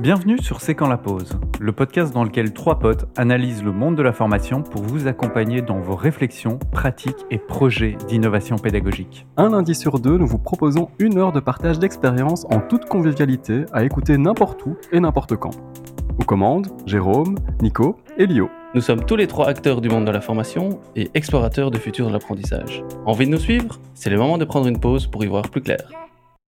Bienvenue sur C'est quand la pause, le podcast dans lequel trois potes analysent le monde de la formation pour vous accompagner dans vos réflexions, pratiques et projets d'innovation pédagogique. Un lundi sur deux, nous vous proposons une heure de partage d'expériences en toute convivialité à écouter n'importe où et n'importe quand. Aux commandes, Jérôme, Nico et Lio. Nous sommes tous les trois acteurs du monde de la formation et explorateurs du futur de l'apprentissage. Envie de nous suivre? C'est le moment de prendre une pause pour y voir plus clair.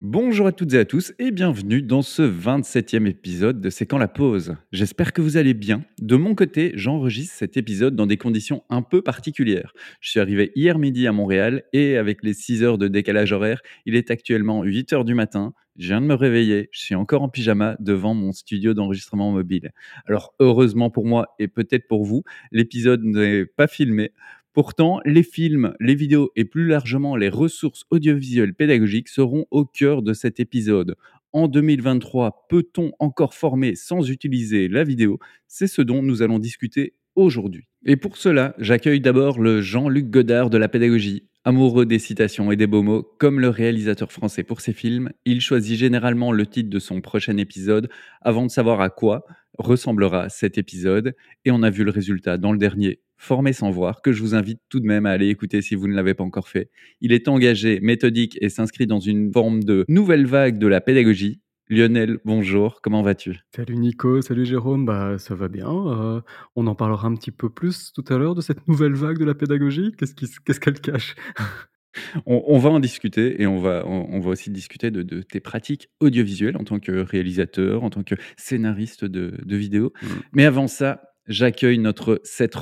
Bonjour à toutes et à tous et bienvenue dans ce 27e épisode de C'est quand la pause. J'espère que vous allez bien. De mon côté, j'enregistre cet épisode dans des conditions un peu particulières. Je suis arrivé hier midi à Montréal et avec les 6 heures de décalage horaire, il est actuellement 8 heures du matin. Je viens de me réveiller, je suis encore en pyjama devant mon studio d'enregistrement mobile. Alors heureusement pour moi et peut-être pour vous, l'épisode n'est pas filmé. Pourtant, les films, les vidéos et plus largement les ressources audiovisuelles pédagogiques seront au cœur de cet épisode. En 2023, peut-on encore former sans utiliser la vidéo? C'est ce dont nous allons discuter aujourd'hui. Et pour cela, j'accueille d'abord le Jean-Luc Godard de la pédagogie. Amoureux des citations et des beaux mots, comme le réalisateur français pour ses films, il choisit généralement le titre de son prochain épisode avant de savoir à quoi ressemblera cet épisode. Et on a vu le résultat dans le dernier Former sans voir, que je vous invite tout de même à aller écouter si vous ne l'avez pas encore fait. Il est engagé, méthodique et s'inscrit dans une forme de nouvelle vague de la pédagogie. Lionel, bonjour, comment vas-tu? Salut Nico, salut Jérôme, bah ça va bien. Euh, on en parlera un petit peu plus tout à l'heure de cette nouvelle vague de la pédagogie. Qu'est-ce qu'elle cache? On, va en discuter et on va, on, va aussi discuter de, tes pratiques audiovisuelles en tant que réalisateur, en tant que scénariste de, vidéos. Mmh. Mais avant ça, J'accueille notre Seth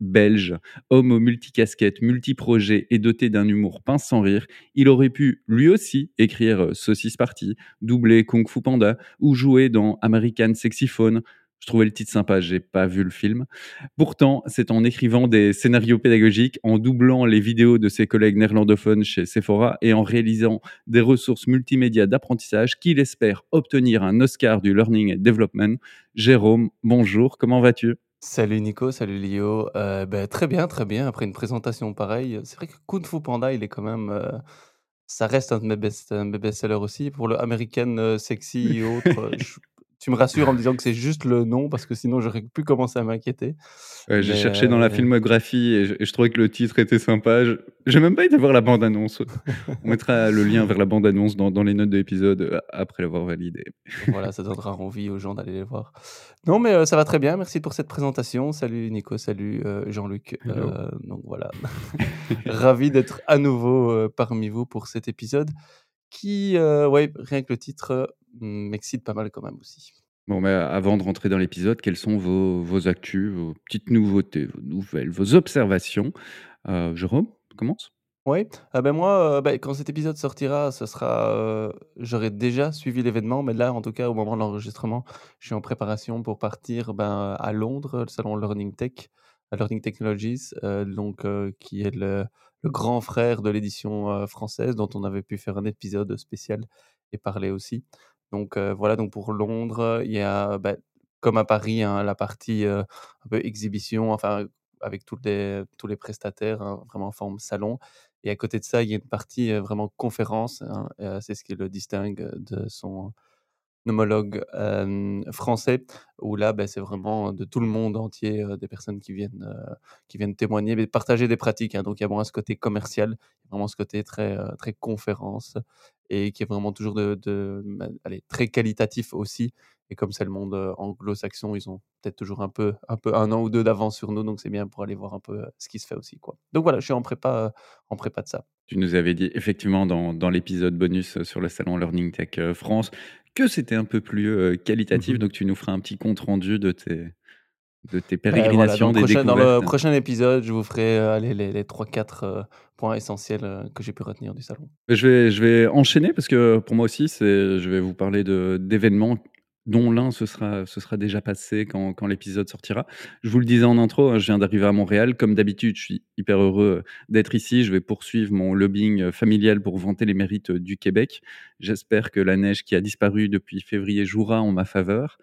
belge, homme aux multicasquettes, multiprojets et doté d'un humour pince sans rire. Il aurait pu lui aussi écrire euh, Saucisse Party, doubler Kung Fu Panda ou jouer dans American Sexy Phone. Je trouvais le titre sympa, j'ai pas vu le film. Pourtant, c'est en écrivant des scénarios pédagogiques, en doublant les vidéos de ses collègues néerlandophones chez Sephora et en réalisant des ressources multimédia d'apprentissage qu'il espère obtenir un Oscar du Learning and Development. Jérôme, bonjour, comment vas-tu? Salut Nico, salut Lio. Euh, ben, très bien, très bien. Après une présentation pareille, c'est vrai que Kung Fu Panda, il est quand même. Euh, ça reste un de mes best-sellers aussi. Pour le American euh, Sexy et autres, tu me rassures en me disant que c'est juste le nom, parce que sinon j'aurais pu commencer à m'inquiéter. j'ai cherché dans la euh, filmographie et je, trouvais que le titre était sympa. J'ai même pas été voir la bande-annonce. On mettra le lien vers la bande-annonce dans, dans, les notes de l'épisode euh, après l'avoir validé. voilà, ça donnera envie aux gens d'aller les voir. Non, mais euh, ça va très bien. Merci pour cette présentation. Salut Nico, salut Jean-Luc. donc voilà, ravi d'être à nouveau parmi vous pour cet épisode qui, ouais, rien que le titre m'excite pas mal quand même aussi. Bon, mais avant de rentrer dans l'épisode, quelles sont vos, vos actus, vos petites nouveautés, vos nouvelles, vos observations? Euh, Jérôme, commence Oui, ah ben moi, ben, quand cet épisode sortira, ce sera, j'aurai déjà suivi l'événement, mais là, en tout cas, au moment de l'enregistrement, je suis en préparation pour partir ben, à Londres, le salon Learning Tech, Learning Technologies, donc qui est le, le, grand frère de l'édition française, dont on avait pu faire un épisode spécial et parler aussi. Donc voilà, donc pour Londres, il y a, bah, comme à Paris, hein, la partie un peu exhibition, enfin avec tous les, tous les prestataires, hein, vraiment en forme salon. Et à côté de ça, il y a une partie vraiment conférence. Hein, c'est ce qui le distingue de son homologue français, où là, ben, c'est vraiment de tout le monde entier, des personnes qui viennent, qui viennent témoigner, mais partager des pratiques. donc il y a vraiment ce côté commercial, vraiment ce côté très, très conférence et qui est vraiment toujours de, de bah, allez, très qualitatif aussi. Et comme c'est le monde anglo-saxon, ils ont peut-être toujours un peu, un peu un an ou deux d'avance sur nous, donc c'est bien pour aller voir un peu ce qui se fait aussi. Quoi. Donc voilà, je suis en prépa, en prépa de ça. Tu nous avais dit effectivement dans, dans l'épisode bonus sur le salon Learning Tech France que c'était un peu plus qualitatif, mmh donc tu nous feras un petit compte rendu de tes, de tes pérégrinations, des prochain, Dans le prochain épisode, je vous ferai les, les, les 3-4 points essentiels que j'ai pu retenir du salon. Je vais, je vais enchaîner parce que pour moi aussi, je vais vous parler d'événements dont l'un se sera, se sera déjà passé quand, quand l'épisode sortira. Je vous le disais en intro, hein, je viens d'arriver à Montréal. Comme d'habitude, je suis hyper heureux d'être ici. Je vais poursuivre mon lobbying familial pour vanter les mérites du Québec. J'espère que la neige qui a disparu depuis février jouera en ma faveur.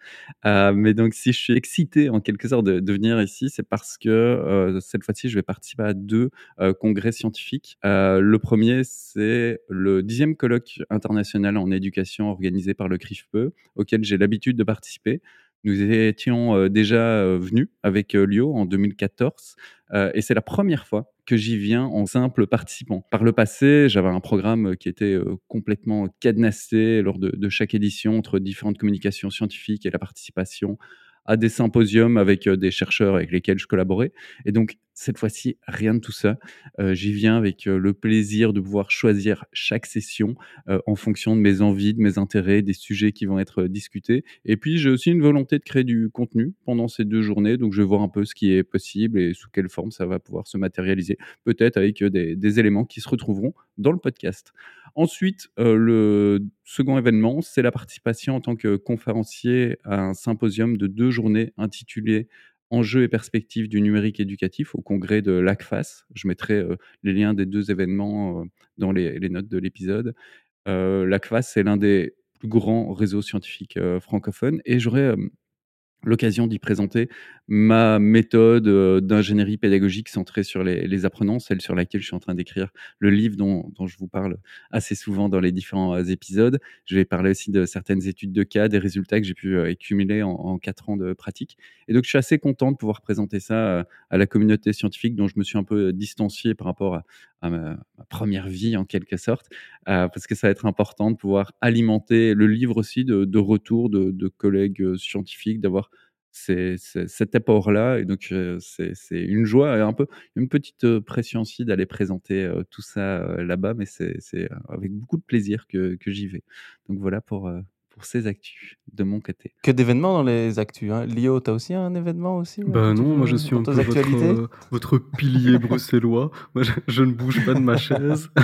Euh, mais donc, si je suis excité en quelque sorte de, venir ici, c'est parce que euh, cette fois-ci, je vais participer à deux euh, congrès scientifiques. Le premier, c'est le dixième colloque international en éducation organisé par le CRIFPE, auquel j'ai l'habitude de participer. Nous étions déjà venus avec Lio en 2014 euh, et c'est la première fois que j'y viens en simple participant. Par le passé, j'avais un programme qui était euh, complètement cadenassé lors de, de chaque édition entre différentes communications scientifiques et la participation à des symposiums avec euh, des chercheurs avec lesquels je collaborais. Et donc, cette fois-ci, rien de tout ça. Euh, J'y viens avec euh, le plaisir de pouvoir choisir chaque session euh, en fonction de mes envies, de mes intérêts, des sujets qui vont être discutés. Et puis, j'ai aussi une volonté de créer du contenu pendant ces deux journées. Donc, je vais voir un peu ce qui est possible et sous quelle forme ça va pouvoir se matérialiser. Peut-être avec des, des éléments qui se retrouveront dans le podcast. Ensuite, le second événement, c'est la participation en tant que conférencier à un symposium de deux journées intitulé Enjeux et perspectives du numérique éducatif au congrès de l'ACFAS. Je mettrai euh, les liens des deux événements euh, dans les, notes de l'épisode. Euh, L'ACFAS, c'est l'un des plus grands réseaux scientifiques francophones et j'aurai euh, l'occasion d'y présenter ma méthode euh, d'ingénierie pédagogique centrée sur les, apprenants, celle sur laquelle je suis en train d'écrire le livre dont, je vous parle assez souvent dans les différents euh, épisodes. Je vais parler aussi de certaines études de cas, des résultats que j'ai pu euh, accumuler en, en quatre ans de pratique. Et donc, je suis assez content de pouvoir présenter ça à la communauté scientifique dont je me suis un peu distancié par rapport à, à ma, première vie en quelque sorte, euh, parce que ça va être important de pouvoir alimenter le livre aussi de, de retours de, collègues euh, scientifiques, d'avoir cet apport-là. Et donc, euh, c'est une joie et un peu une petite pression aussi d'aller présenter tout ça là-bas, mais c'est avec beaucoup de plaisir que, que j'y vais. Donc voilà pour, pour ces actus de mon côté. Que d'événements dans les actus. Hein. Lio, t'as aussi un événement aussi Bah non, moi je suis un dans peu votre, euh, votre pilier bruxellois. Moi je, je ne bouge pas de ma chaise.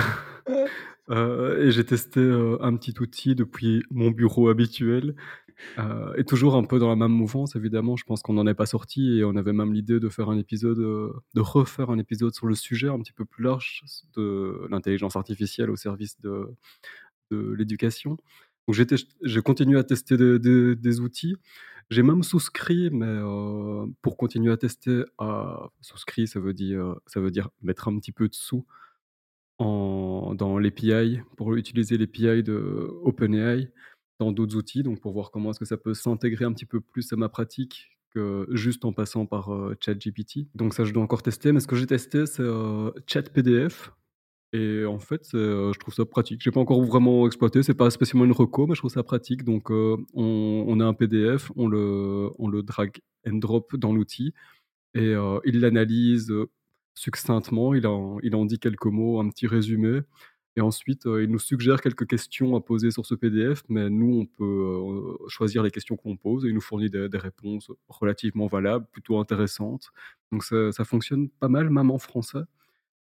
Euh, et j'ai testé euh, un petit outil depuis mon bureau habituel. Euh, et toujours un peu dans la même mouvance, évidemment. Je pense qu'on n'en est pas sorti et on avait même l'idée de faire un épisode, de refaire un épisode sur le sujet un petit peu plus large de l'intelligence artificielle au service de, de l'éducation. Donc j'ai continué à tester de- de- des outils. J'ai même souscrit, mais euh, pour continuer à tester, souscrit, ça veut dire, ça veut dire mettre un petit peu de sous en, dans l'API, pour utiliser l'API de OpenAI dans d'autres outils, donc pour voir comment est-ce que ça peut s'intégrer un petit peu plus à ma pratique que juste en passant par euh, ChatGPT. Donc ça, je dois encore tester, mais ce que j'ai testé, c'est euh, ChatPDF. Et en fait, euh, je trouve ça pratique. J'ai pas encore vraiment exploité, c'est pas spécialement une reco, mais je trouve ça pratique. Donc, euh, on, a un PDF, on le, on le drag and drop dans l'outil, et euh, il l'analyse succinctement, il en, il en dit quelques mots, un petit résumé, et ensuite, il nous suggère quelques questions à poser sur ce PDF, mais nous, on peut choisir les questions qu'on pose, et il nous fournit des, réponses relativement valables, plutôt intéressantes. Donc, ça fonctionne pas mal, même en français.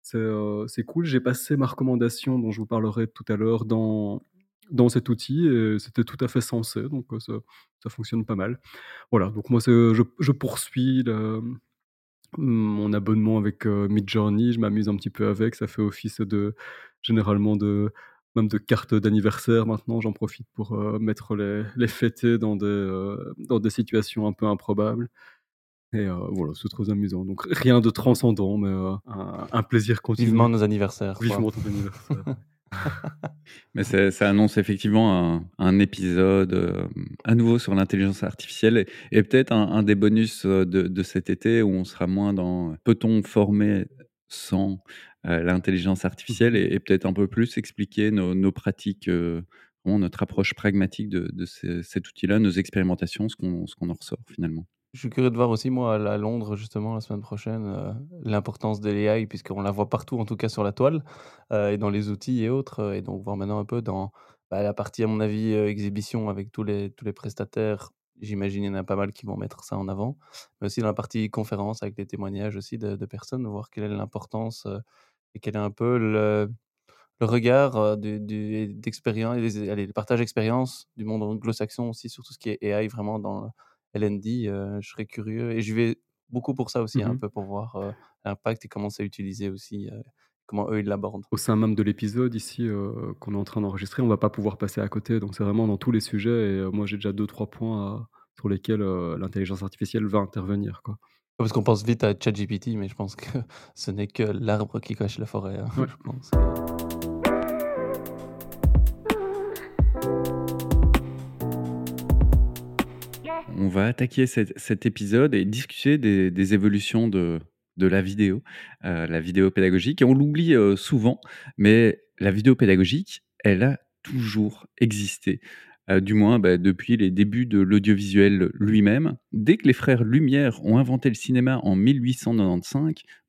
C'est cool. J'ai passé ma recommandation dont je vous parlerai tout à l'heure dans, dans cet outil et c'était tout à fait sensé, donc ça, fonctionne pas mal. Voilà, donc moi je, je poursuis mon abonnement avec Midjourney, je m'amuse un petit peu avec, ça fait office de généralement de même de carte d'anniversaire maintenant, j'en profite pour mettre les, les fêtés dans des, dans des situations un peu improbables. Et euh, voilà, c'est très amusant. Donc rien de transcendant, mais euh, un, un plaisir continu. Vivement nos anniversaires. Vivement ton anniversaire. Mais ça annonce effectivement un, un épisode euh, à nouveau sur l'intelligence artificielle et, et peut-être un, un des bonus de, de cet été où on sera moins dans peut-on former sans euh, l'intelligence artificielle et, et peut-être un peu plus expliquer nos, nos pratiques, euh, notre approche pragmatique de, de ces- cet outil-là, nos expérimentations, ce qu'on ce qu'on en ressort finalement. Je suis curieux de voir aussi, moi, à Londres, justement, la semaine prochaine, euh, l'importance de l'AI, puisqu'on la voit partout, en tout cas sur la toile, euh, et dans les outils et autres. euh, Et donc, voir maintenant un peu dans bah, la partie, à mon avis, euh, exhibition avec tous les, tous les prestataires. J'imagine il y en a pas mal qui vont mettre ça en avant. Mais aussi dans la partie conférence, avec les témoignages aussi de, personnes, voir quelle est l'importance et quel est un peu le, regard du, d'expérience, allez, le partage d'expérience du monde anglo-saxon aussi sur tout ce qui est AI vraiment dans LND. euh, je serais curieux et je vais beaucoup pour ça aussi, un Mhm. peu pour voir euh, l'impact et comment c'est utilisé aussi. euh, comment eux, ils l'abordent. Au sein même de l'épisode ici, qu'on est en train d'enregistrer, on va pas pouvoir passer à côté, donc c'est vraiment dans tous les sujets et moi j'ai déjà 2-3 points à sur lesquels, l'intelligence artificielle va intervenir, quoi. Parce qu'on pense vite à ChatGPT, mais je pense que ce n'est que l'arbre qui cache la forêt, hein, Ouais. je pense On va attaquer cet épisode et discuter des évolutions de la vidéo, heu, la vidéo pédagogique on l'oublie, heu, souvent, mais la vidéo pédagogique, elle a toujours existé, heu, du moins, bah, depuis les débuts de l'audiovisuel lui-même. Dès que les frères Lumière ont inventé le cinéma en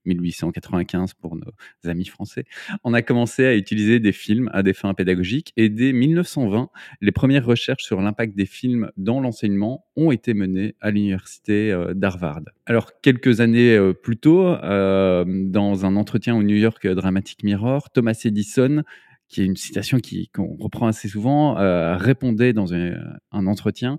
1895-1895 pour nos amis français, on a commencé à utiliser des films à des fins pédagogiques et dès 1920, les premières recherches sur l'impact des films dans l'enseignement ont été menées à l'université euh, d'Harvard. Alors, quelques années euh, plus tôt, euh, dans un entretien au New York Dramatic Mirror, Thomas Edison, qui est une citation qu'on reprend assez souvent, répondait dans un entretien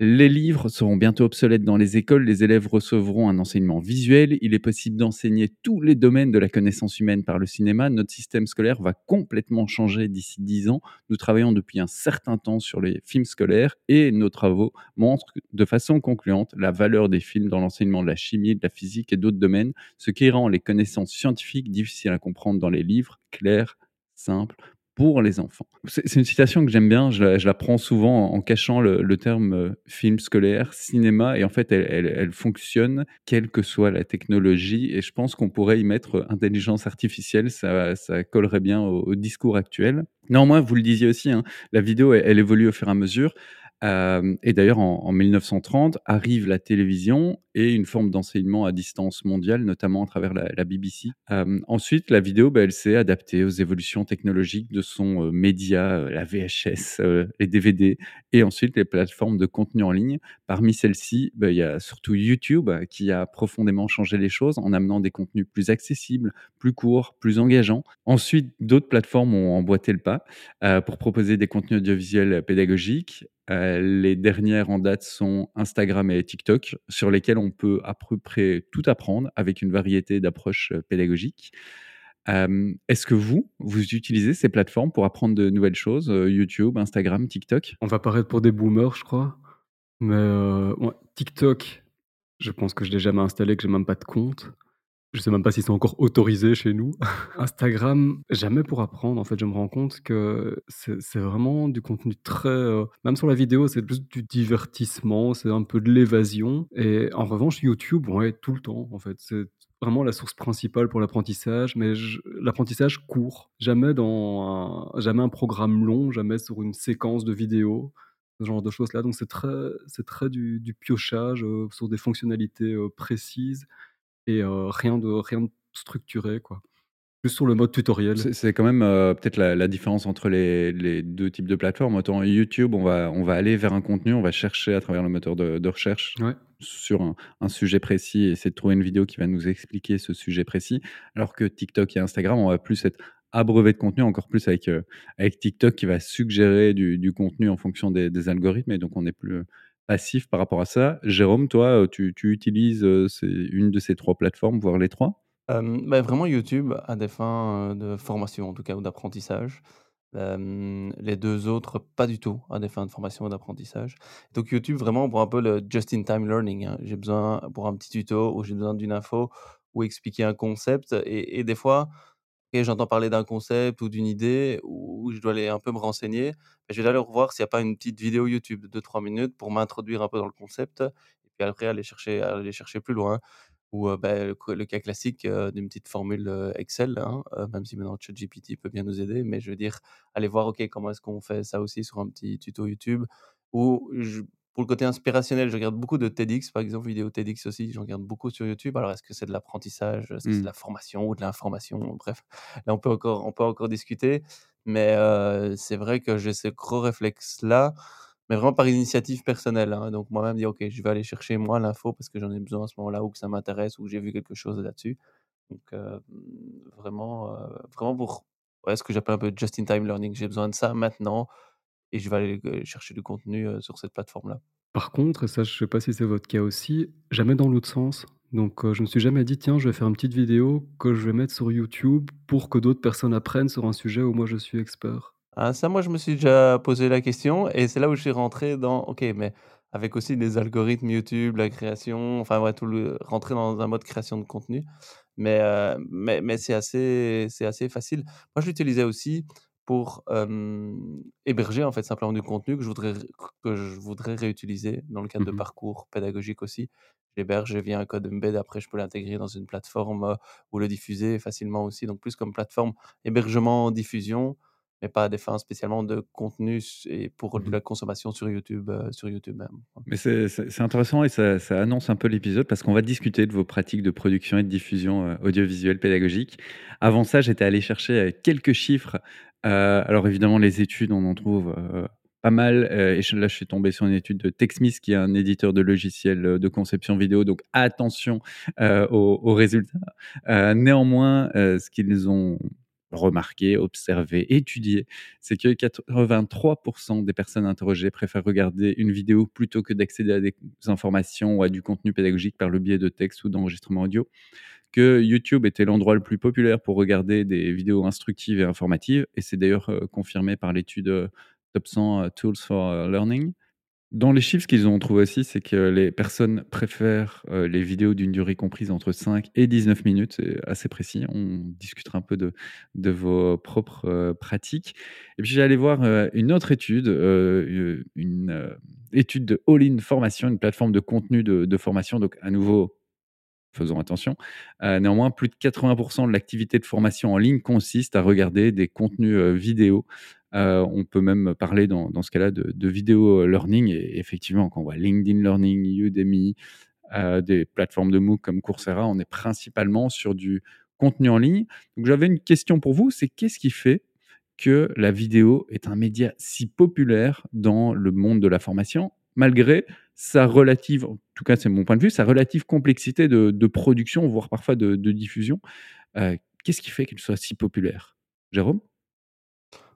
les livres seront bientôt obsolètes dans les écoles, les élèves recevront un enseignement visuel, il est possible d'enseigner tous les domaines de la connaissance humaine par le cinéma, notre système scolaire va complètement changer d'ici 10 ans, nous travaillons depuis un certain temps sur les films scolaires et nos travaux montrent de façon concluante la valeur des films dans l'enseignement de la chimie, de la physique et d'autres domaines, ce qui rend les connaissances scientifiques difficiles à comprendre dans les livres, clairs, simples, pour les enfants. C'est une citation que j'aime bien, je la, prends souvent en, cachant le, terme euh, film scolaire, cinéma, et en fait, elle, fonctionne quelle que soit la technologie, et je pense qu'on pourrait y mettre intelligence artificielle, ça, ça collerait bien au, discours actuel. Néanmoins, vous le disiez aussi, hein, la vidéo, elle évolue au fur et à mesure. Euh, et d'ailleurs, en, en 1930, arrive la télévision et une forme d'enseignement à distance mondiale, notamment à travers la, BBC. Euh, ensuite, la vidéo, bah, elle s'est adaptée aux évolutions technologiques de son euh, média, la VHS, les DVD, et ensuite les plateformes de contenu en ligne. Parmi celles-ci, bah, il y a surtout YouTube qui a profondément changé les choses en amenant des contenus plus accessibles, plus courts, plus engageants. Ensuite, d'autres plateformes ont emboîté le pas pour proposer des contenus audiovisuels pédagogiques. Euh, les dernières en date sont Instagram et TikTok, sur lesquels on peut à peu près tout apprendre avec une variété d'approches euh, pédagogiques. Euh, Est-ce que vous, vous utilisez ces plateformes pour apprendre de nouvelles choses YouTube, Instagram, TikTok? On va paraître pour des boomers, je crois, mais TikTok, je pense que je l'ai jamais installé, que j'ai même pas de compte. Je sais même pas si c'est encore autorisé chez nous. Instagram, jamais pour apprendre, en fait, je me rends compte que c'est vraiment du contenu très, heu même sur la vidéo, c'est plus du divertissement, c'est un peu de l'évasion et en revanche, YouTube, ouais, tout le temps, en fait. C'est vraiment la source principale pour l'apprentissage, mais l'apprentissage court, jamais dans un jamais un programme long, jamais sur une séquence de vidéos, ce genre de choses-là, donc c'est très très du piochage, heu, sur des fonctionnalités, heu, précises et rien de rien de structuré, quoi. Plus sur le mode tutoriel. C'est quand même euh, peut-être la, la différence entre les, les deux types de plateformes. Autant YouTube, on va, on va aller vers un contenu, on va chercher à travers le moteur de, de recherche Ouais. sur un, un sujet précis et essayer de trouver une vidéo qui va nous expliquer ce sujet précis. Alors que TikTok et Instagram, on va plus être abreuvé de contenu, encore plus avec, euh, avec TikTok qui va suggérer du, du contenu en fonction des, des algorithmes et donc on est plus passif par rapport à ça. Jérôme, toi, euh, tu, utilises euh, une de ces trois plateformes, voire les trois? Bah, vraiment YouTube à des fins, heu, de formation en tout cas ou d'apprentissage. Les 2 autres pas du tout à des fins de formation ou d'apprentissage. Donc YouTube vraiment pour un peu le just in time learning, hein. J'ai besoin pour un petit tuto ou j'ai besoin d'une info ou expliquer un concept et et des fois, j'entends parler d'un concept ou d'une idée où je dois aller un peu me renseigner, je vais aller voir s'il n'y a pas une petite vidéo YouTube de 2-3 minutes pour m'introduire un peu dans le concept et puis après aller chercher aller chercher plus loin. Ou, bah, le cas classique, d'une petite formule, Excel, hein, même si maintenant ChatGPT peut bien nous aider, mais je veux dire, aller voir, OK, comment est-ce qu'on fait ça aussi sur un petit tuto YouTube ou pour le côté inspirationnel, je regarde beaucoup de TEDx, par exemple, vidéos TEDx aussi, j'en regarde beaucoup sur YouTube. Alors est-ce que c'est de l'apprentissage? Est-ce que c'est de Mm. la formation ou de l'information? Bref, là, on peut encore on peut encore discuter, mais c'est vrai que j'ai ce gros réflexe-là, mais vraiment par initiative personnelle, hein. Donc moi-même dire: «OK, je vais aller chercher moi l'info parce que j'en ai besoin à ce moment-là ou que ça m'intéresse ou que j'ai vu quelque chose là-dessus». Donc vraiment, vraiment pour ouais, ce que j'appelle un peu just in time learning. J'ai besoin de ça maintenant et je vais aller, chercher du contenu, sur cette plateforme-là. Par contre, et ça je sais pas si c'est votre cas aussi, jamais dans l'autre sens. Donc heu, je me suis jamais dit: «Tiens, je vais faire une petite vidéo que je vais mettre sur YouTube pour que d'autres personnes apprennent sur un sujet où moi je suis expert». Ah ça, moi, je me suis déjà posé la question et c'est là où je suis rentré dans OK, mais avec aussi les algorithmes YouTube, la création, enfin ouais, tout le rentrer dans un mode création de contenu. Mais heu, mais mais c'est assez c'est assez facile. Moi, je l'utilisais aussi pour, héberger, en fait, simplement du contenu que je voudrais que je voudrais réutiliser dans le cadre de Mmh parcours pédagogiques aussi. J'héberge via un code embed, après je peux l'intégrer dans une plateforme, heu, ou le diffuser facilement aussi, donc plus comme plateforme hébergement, diffusion mais pas à des fins spécialement de contenu et pour de Mmh la consommation sur YouTube, heu, sur YouTube même. Mais c'est intéressant et ça ça annonce un peu l'épisode parce qu'on va discuter de vos pratiques de production et de diffusion, heu, audiovisuelle pédagogique. Avant ça, j'étais allé chercher, quelques chiffres. Alors évidemment les études, on en trouve, pas mal, heu et là, je suis tombé sur une étude de TechSmith qui est un éditeur de logiciels, heu, de conception vidéo, donc attention, heu, aux résultats. Néanmoins, ce qu'ils ont remarqué, observé, étudié, c'est que 83 des personnes interrogées préfèrent regarder une vidéo plutôt que d'accéder à des informations ou à du contenu pédagogique par le biais de texte ou d'enregistrement audio, que YouTube était l'endroit le plus populaire pour regarder des vidéos instructives et informatives et c'est d'ailleurs, confirmé par l'étude, Top 100 Tools for Learning. Dans les chiffres, ce qu'ils ont trouvé aussi, c'est que les personnes préfèrent, heu, les vidéos d'une durée comprise entre 5 et 19 minutes. C'est assez précis. On discutera un peu de vos propres, pratiques et puis j'allais voir, une autre étude, une, étude de All In Formation, une plateforme de contenu de formation. Donc à nouveau, faisons attention. Néanmoins, plus de 80 de l'activité de formation en ligne consiste à regarder des contenus, vidéo. Heu, on peut même parler dans ce cas-là de vidéo, learning et effectivement, quand on voit LinkedIn Learning, Udemy, heu, des plateformes de MOOC comme Coursera, on est principalement sur du contenu en ligne. Donc j'avais une question pour vous, c'est qu'est-ce qui fait que la vidéo est un média si populaire dans le monde de la formation, malgré sa relative en tout cas c'est mon point de vue, sa relative complexité de production, voire parfois de diffusion? Qu'est-ce qui fait qu'elle soit si populaire? Jérôme?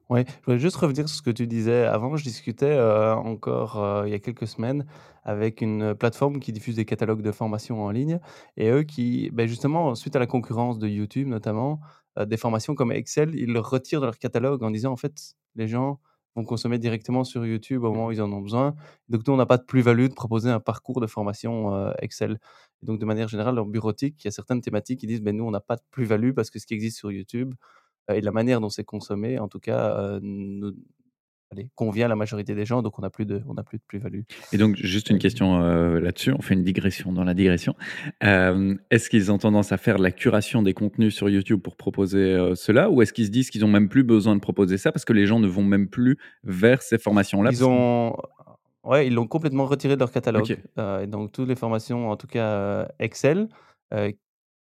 Ouais, je voulais juste revenir sur ce que tu disais avant. Je discutais, heu, encore, heu, il y a quelques semaines avec une, plateforme qui diffuse des catalogues de formation en ligne et eux qui, beh, justement, suite à la concurrence de YouTube notamment, heu, des formations comme Excel, ils le retirent de leur catalogue en disant: «En fait, les gens vont consommer directement sur YouTube au moment où ils en ont besoin. Donc nous, on n'a pas de plus-value de proposer un parcours de formation, Excel». Et donc de manière générale, dans bureautique, il y a certaines thématiques qui disent: «Beh, nous, on n'a pas de plus-value parce que ce qui existe sur YouTube, et de la manière dont c'est consommé, en tout cas, nous allez, convient à la majorité des gens, donc on n'a plus de on plus de plus-value. Et donc juste une question, heu, là-dessus, on fait une digression dans la digression. Est-ce qu'ils ont tendance à faire la curation des contenus sur YouTube pour proposer, cela? Ou est-ce qu'ils se disent qu'ils ont même plus besoin de proposer ça parce que les gens ne vont même plus vers ces formations-là ils ont ouais, ils l'ont complètement retiré de leur catalogue, et donc toutes les formations, en tout cas, Excel,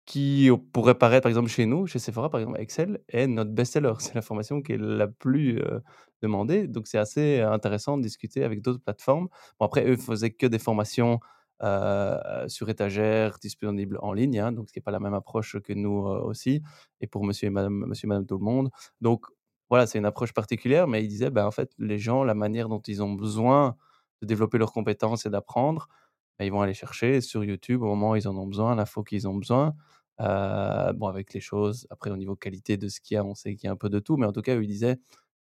qui pourraient paraître, par exemple, chez nous, chez Sephora, par exemple, Excel est notre best-seller. C'est la formation qui est la plus, heu, demandée, donc c'est assez intéressant de discuter avec d'autres plateformes. Bon après, eux faisaient que des formations, heu, sur étagère, disponibles en ligne, hein, donc ce qui est pas la même approche que nous, aussi et pour monsieur et madame monsieur et madame tout le monde. Donc voilà, c'est une approche particulière, mais ils disaient: «Ben, en fait, les gens, la manière dont ils ont besoin de développer leurs compétences et d'apprendre, bah, ils vont aller chercher sur YouTube au moment où ils en ont besoin, l'info qu'ils ont besoin». Heu, bon avec les choses après au niveau qualité de ce qu'il y a, on sait qu'il y a un peu de tout, mais en tout cas, eux, ils disaient: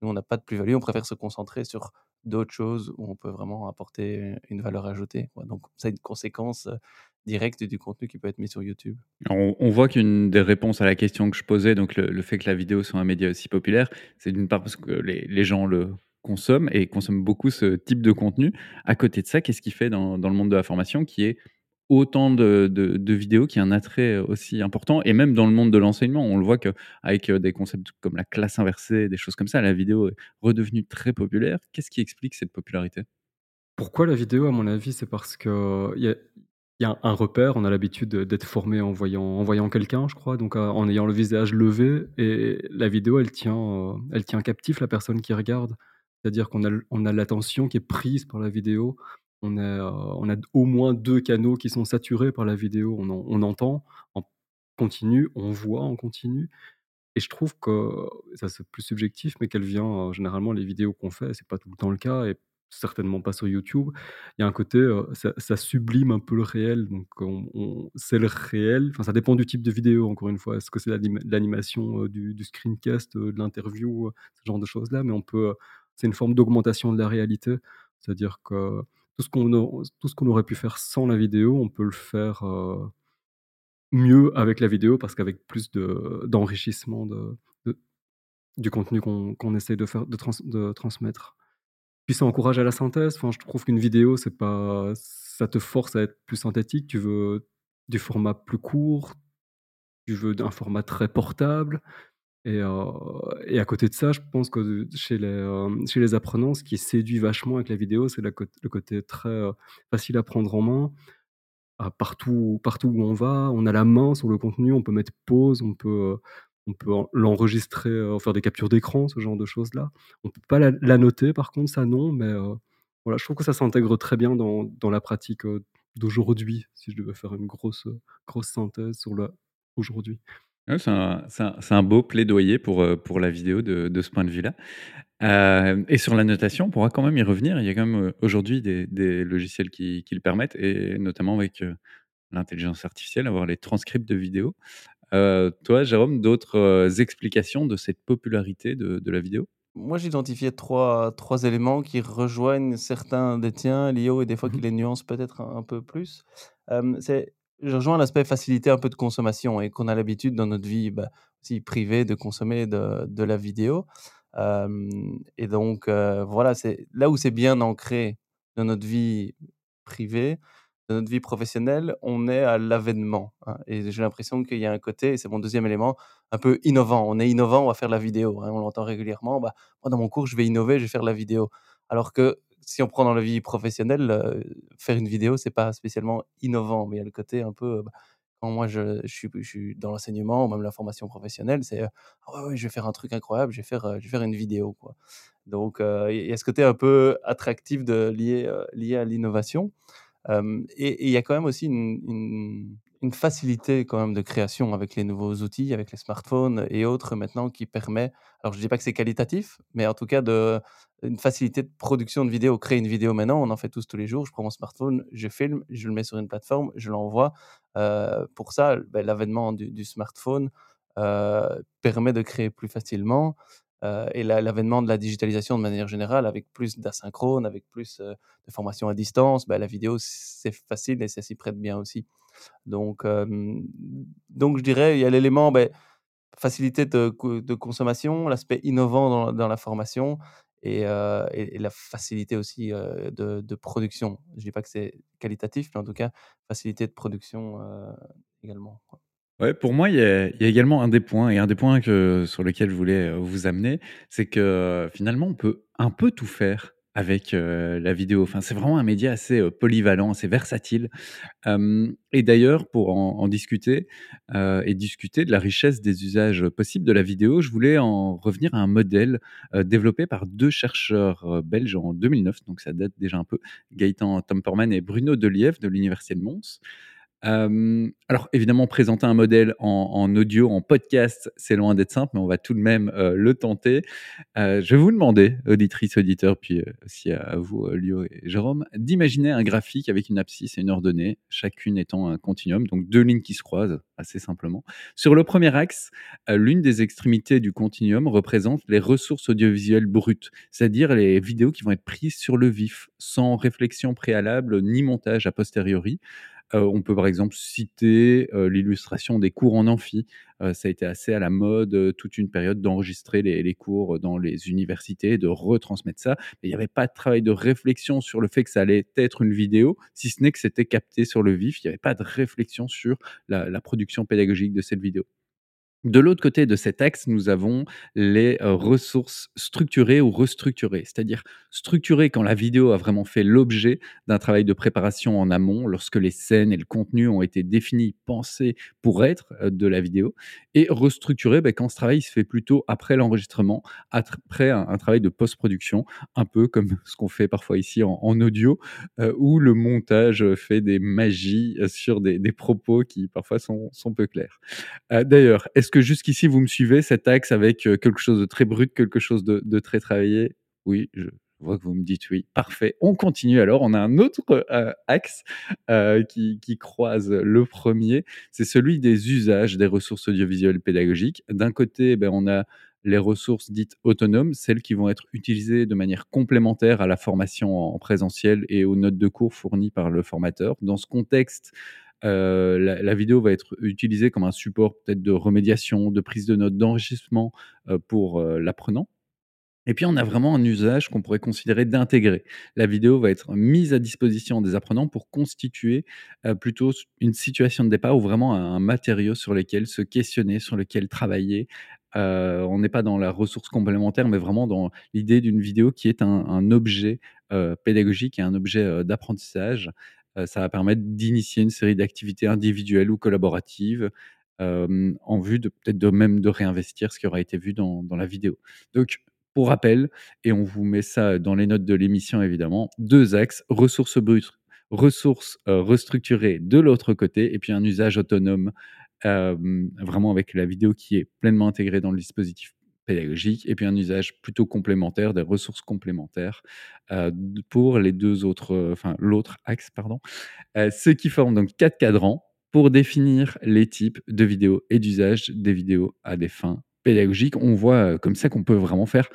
«Nous, on n'a pas de plus-value, on préfère se concentrer sur d'autres choses où on peut vraiment apporter une valeur ajoutée, quoi». Donc ça a une conséquence, heu, directe du contenu qui peut être mis sur YouTube. On, voit qu'une des réponses à la question que je posais, donc le, fait que la vidéo soit un média aussi populaire, c'est d'une part parce que les, gens le consomment et consomment beaucoup ce type de contenu. À côté de ça, qu'est-ce qui fait dans le monde de la formation qui est autant de, vidéos, qui a un attrait aussi important, et même dans le monde de l'enseignement, on le voit qu'avec des concepts comme la classe inversée, des choses comme ça, la vidéo est redevenue très populaire. Qu'est-ce qui explique cette popularité? Pourquoi la vidéo, à mon avis? C'est parce qu'il y a y a un repère, on a l'habitude de d'être formé en voyant en voyant quelqu'un, je crois, donc heu, en ayant le visage levé et la vidéo, elle tient, elle tient captif la personne qui regarde. C'est-à-dire qu'on a on a l'attention qui est prise par la vidéo. On est, heu, on a au moins 2 canaux qui sont saturés par la vidéo. On en on entend en continu, on voit en continu et je trouve que ça, c'est plus subjectif, mais qu'elle vient, heu, généralement les vidéos qu'on fait, c'est pas tout le temps le cas et certainement pas sur YouTube. Il y a un côté, heu, ça sublime un peu le réel, donc on on c'est le réel, enfin ça dépend du type de vidéo encore une fois. Est-ce que c'est l'anima l'animation, du screencast, de l'interview, ce genre de choses-là? Mais on peut, c'est une forme d'augmentation de la réalité. C'est-à-dire que tout ce qu'on aurait pu faire sans la vidéo, on peut le faire, heu, mieux avec la vidéo parce qu'avec plus de d'enrichissement de du contenu qu'on essaie de faire de de transmettre. Puis ça encourage à la synthèse. Enfin, je trouve qu'une vidéo, c'est pas ça te force à être plus synthétique. Tu veux du format plus court, tu veux d'un format très portable et heu et à côté de ça, je pense que chez les, hem, chez les apprenants, ce qui séduit vachement avec la vidéo, c'est le côté très, heu, facile à prendre en main. À partout partout où on va, on a la main sur le contenu, on peut mettre pause, on peut, on peut en l'enregistrer, faire des captures d'écran, ce genre de choses-là. On peut pas la la noter par contre, ça non, mais voilà, je trouve que ça s'intègre très bien dans dans la pratique, d'aujourd'hui, si je devais faire une grosse, grosse synthèse sur aujourd'hui. C'est un c'est un c'est un beau plaidoyer pour, pour la vidéo de de ce point de vue-là. Hem et sur la notation, on pourra quand même y revenir. Il y a quand même, heu, aujourd'hui des des logiciels qui qui le permettent et notamment avec, l'intelligence artificielle, avoir les transcripts de vidéos. Toi, Jérôme, d'autres, explications de cette popularité de de la vidéo? Moi, j'identifiais trois trois éléments qui rejoignent certains des tiens, Lio, et des fois Mmh qui les nuancent peut-être un un peu plus. C'est je rejoins l'aspect facilité un peu de consommation et qu'on a l'habitude dans notre vie, bah, aussi privée de consommer de la vidéo. Et donc voilà, c'est là où c'est bien ancré dans notre vie privée, dans notre vie professionnelle, on est à l'avènement, hein et j'ai l'impression qu'il y a un côté, et c'est mon deuxième élément, un peu innovant. On est innovant, on va faire la vidéo, hein, on l'entend régulièrement: «Bah, moi dans mon cours, je vais innover, je vais faire la vidéo». Alors que si on prend dans la vie professionnelle, heu, faire une vidéo, c'est pas spécialement innovant, mais il y a le côté un peu, bah, quand moi je suis dans l'enseignement ou même la formation professionnelle, c'est, «Ah ouais, je vais faire un truc incroyable, je vais faire, heu, je vais faire une vidéo, quoi». Donc il y a ce côté un peu attractif de lié, lié à l'innovation. Et il y a quand même aussi une facilité quand même de création avec les nouveaux outils, avec les smartphones et autres maintenant qui permet alors je dis pas que c'est qualitatif, mais en tout cas de une facilité de production de vidéo. Créer une vidéo maintenant, on en fait tous tous les jours. Je prends mon smartphone, je filme, je le mets sur une plateforme, je l'envoie. Heu, pour ça, beh, l'avènement du smartphone, heu, permet de créer plus facilement, heu et l'a l'avènement de la digitalisation de manière générale avec plus d'asynchrone, avec plus, de formation à distance, bah, la vidéo c'est facile et ça s'y prête bien aussi. Donc donc je dirais, il y a l'élément, beh, facilité de co de consommation, l'aspect innovant dans la formation et heu et la facilité aussi, heu, de production. Je dis pas que c'est qualitatif, mais en tout cas, facilité de production, heu, également. Ouais, pour moi, il y a il y a également un des points et un des points que sur lequel je voulais, vous amener, c'est que, finalement, on peut un peu tout faire avec, heu, la vidéo. Enfin, c'est vraiment un média assez, heu, polyvalent, assez versatile. Et d'ailleurs, pour en discuter, heu et discuter de la richesse des usages possibles de la vidéo, je voulais en revenir à un modèle, développé par 2 chercheurs, heu, belges en 2009, donc ça date déjà un peu, Gaëtan Tomperman et Bruno Deliève de l'université de Mons. Hem, alors évidemment, présenter un modèle en audio, en podcast, c'est loin d'être simple, mais on va tout de même, heu, le tenter. Heu, je vais vous demander, auditrices, auditeurs, puis, heu, aussi à vous, heu, Lio et Jérôme, d'imaginer un graphique avec une abscisse et une ordonnée, chacune étant un continuum, donc 2 lignes qui se croisent, assez simplement. Sur le premier axe, l'une des extrémités du continuum représente les ressources audiovisuelles brutes, c'est-à-dire les vidéos qui vont être prises sur le vif, sans réflexion préalable ni montage a posteriori. Heu, on peut par exemple citer, heu, l'illustration des cours en amphi. Heu, ça a été assez à la mode, heu, toute une période d'enregistrer les cours dans les universités, de retransmettre ça. Mais il y avait pas de travail de réflexion sur le fait que ça allait être une vidéo, si ce n'est que c'était capté sur le vif. Il y avait pas de réflexion sur la production pédagogique de cette vidéo. De l'autre côté de cet axe, nous avons les, heu, ressources structurées ou restructurées. C'est-à-dire structurées quand la vidéo a vraiment fait l'objet d'un travail de préparation en amont, lorsque les scènes et le contenu ont été définis, pensés pour être, heu, de la vidéo et restructurées, bah, quand ce travail se fait plutôt après l'enregistrement, après un travail de post-production, un peu comme ce qu'on fait parfois ici en audio, heu, où le montage, fait des magies, sur des propos qui parfois sont peu clairs. D'ailleurs, est-ce que jusqu'ici vous me suivez, cet axe avec, heu, quelque chose de très brut, quelque chose de très travaillé? Oui, je vois que vous me dites oui. Parfait. On continue alors. On a un autre euh, axe euh, qui, croise le premier. C'est celui des usages des ressources audiovisuelles pédagogiques. D'un côté, ben, on a les ressources dites autonomes, celles qui vont être utilisées de manière complémentaire à la formation en présentiel et aux notes de cours fournies par le formateur. Dans ce contexte, euh, la, vidéo va être utilisée comme un support peut-être de remédiation, de prise de notes, d'enrichissement euh, pour euh, l'apprenant. Et puis, on a vraiment un usage qu'on pourrait considérer d'intégrer. La vidéo va être mise à disposition des apprenants pour constituer plutôt une situation de départ ou vraiment un, matériau sur lequel se questionner, sur lequel travailler. On n'est pas dans la ressource complémentaire, mais vraiment dans l'idée d'une vidéo qui est un, objet pédagogique et un objet d'apprentissage. Ça va permettre d'initier une série d'activités individuelles ou collaboratives en vue de peut-être même de réinvestir ce qui aura été vu dans, la vidéo. Donc, pour rappel, et on vous met ça dans les notes de l'émission évidemment, deux axes, ressources brutes, ressources restructurées de l'autre côté, et puis un usage autonome, vraiment avec la vidéo qui est pleinement intégrée dans le dispositif pédagogique, et puis un usage plutôt complémentaire, des ressources complémentaires euh, pour les deux autres, euh, enfin l'autre axe, pardon, euh, ce qui forme donc quatre cadrans pour définir les types de vidéos et d'usage des vidéos à des fins pédagogiques. On voit comme ça qu'on peut vraiment faire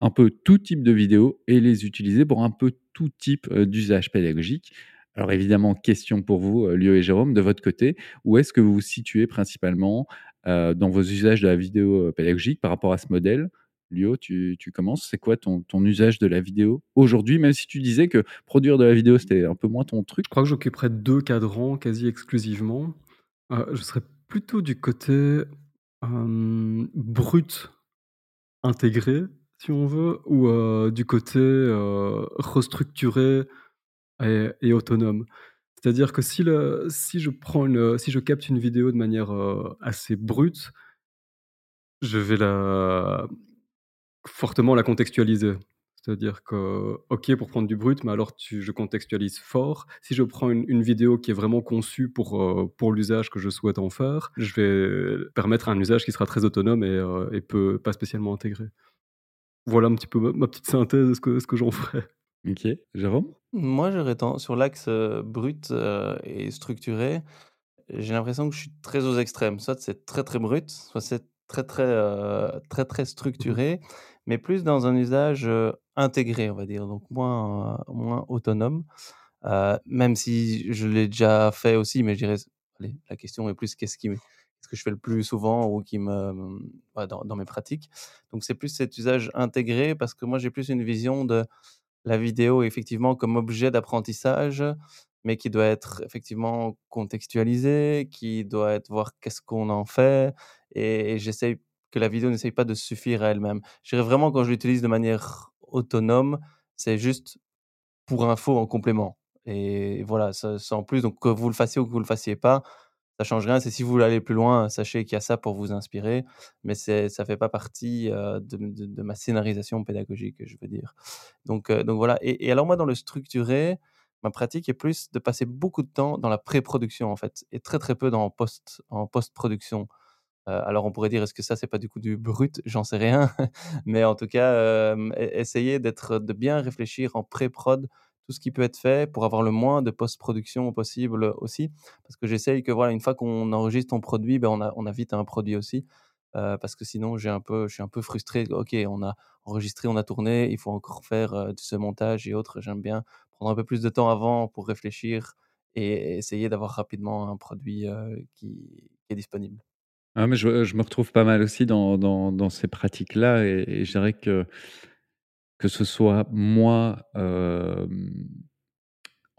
un peu tout type de vidéos et les utiliser pour un peu tout type d'usage pédagogique. Alors évidemment, question pour vous, Lio et Jérôme, de votre côté, où est-ce que vous vous situez principalement euh, dans vos usages de la vidéo pédagogique par rapport à ce modèle Lio, tu, commences. C'est quoi ton, usage de la vidéo aujourd'hui, même si tu disais que produire de la vidéo, c'était un peu moins ton truc Je crois que j'occuperais deux cadrans quasi exclusivement. Euh, je serais plutôt du côté euh, brut intégré, si on veut, ou euh, du côté euh, restructuré et autonome. C'est-à-dire que si, je prends si je capte une vidéo de manière euh, assez brute, je vais la, fortement la contextualiser. C'est-à-dire que, ok, pour prendre du brut, mais alors je contextualise fort. Si je prends une, vidéo qui est vraiment conçue pour, euh, pour l'usage que je souhaite en faire, je vais permettre un usage qui sera très autonome et, euh, pas spécialement intégrer. Voilà un petit peu ma, petite synthèse de ce que, ce que j'en ferais. Ok, Jérôme? Moi, j'aurais tendance sur l'axe euh, brut euh, et structuré. J'ai l'impression que je suis très aux extrêmes. Soit c'est très très brut, soit c'est très très euh, très très structuré, mais plus dans un usage intégré, on va dire, donc moins moins autonome. Même si je l'ai déjà fait aussi, mais je dirais, allez, la question est plus qu'est-ce qui, qu'est-ce que je fais le plus souvent ou qui me, dans, dans mes pratiques. Donc c'est plus cet usage intégré parce que moi j'ai plus une vision de la vidéo effectivement comme objet d'apprentissage, mais qui doit être effectivement contextualisé, qui doit être voir qu'est-ce qu'on en fait, et, j'essaye que la vidéo n'essaye pas de suffire à elle-même. Je dirais vraiment quand je l'utilise de manière autonome, c'est juste pour info en complément. Et voilà, en plus, donc que vous le fassiez ou que vous le fassiez pas, ça change rien. C'est si vous voulez aller plus loin, sachez qu'il y a ça pour vous inspirer, mais c'est, ça fait pas partie euh, de, ma scénarisation pédagogique, je veux dire. Donc, euh, voilà. Et, alors moi, dans le structuré, ma pratique est plus de passer beaucoup de temps dans la pré-production en fait, et très très peu dans post, en post-production. Euh, alors on pourrait dire est-ce que ça c'est pas du coup du brut? J'en sais rien, mais en tout cas, euh, essayer d'être, de bien réfléchir en pré-prod tout ce qui peut être fait pour avoir le moins de post-production possible aussi. Parce que j'essaye que, voilà, une fois qu'on enregistre ton produit, ben on, a, on vite un produit aussi. Euh, parce que sinon, j'ai un peu, je suis un peu frustré. Ok, on a enregistré, on a tourné, il faut encore faire euh, ce montage et autres. J'aime bien prendre un peu plus de temps avant pour réfléchir et essayer d'avoir rapidement un produit euh, qui, est disponible. Ah, mais je, me retrouve pas mal aussi dans ces pratiques-là et, et je dirais que que ce soit moi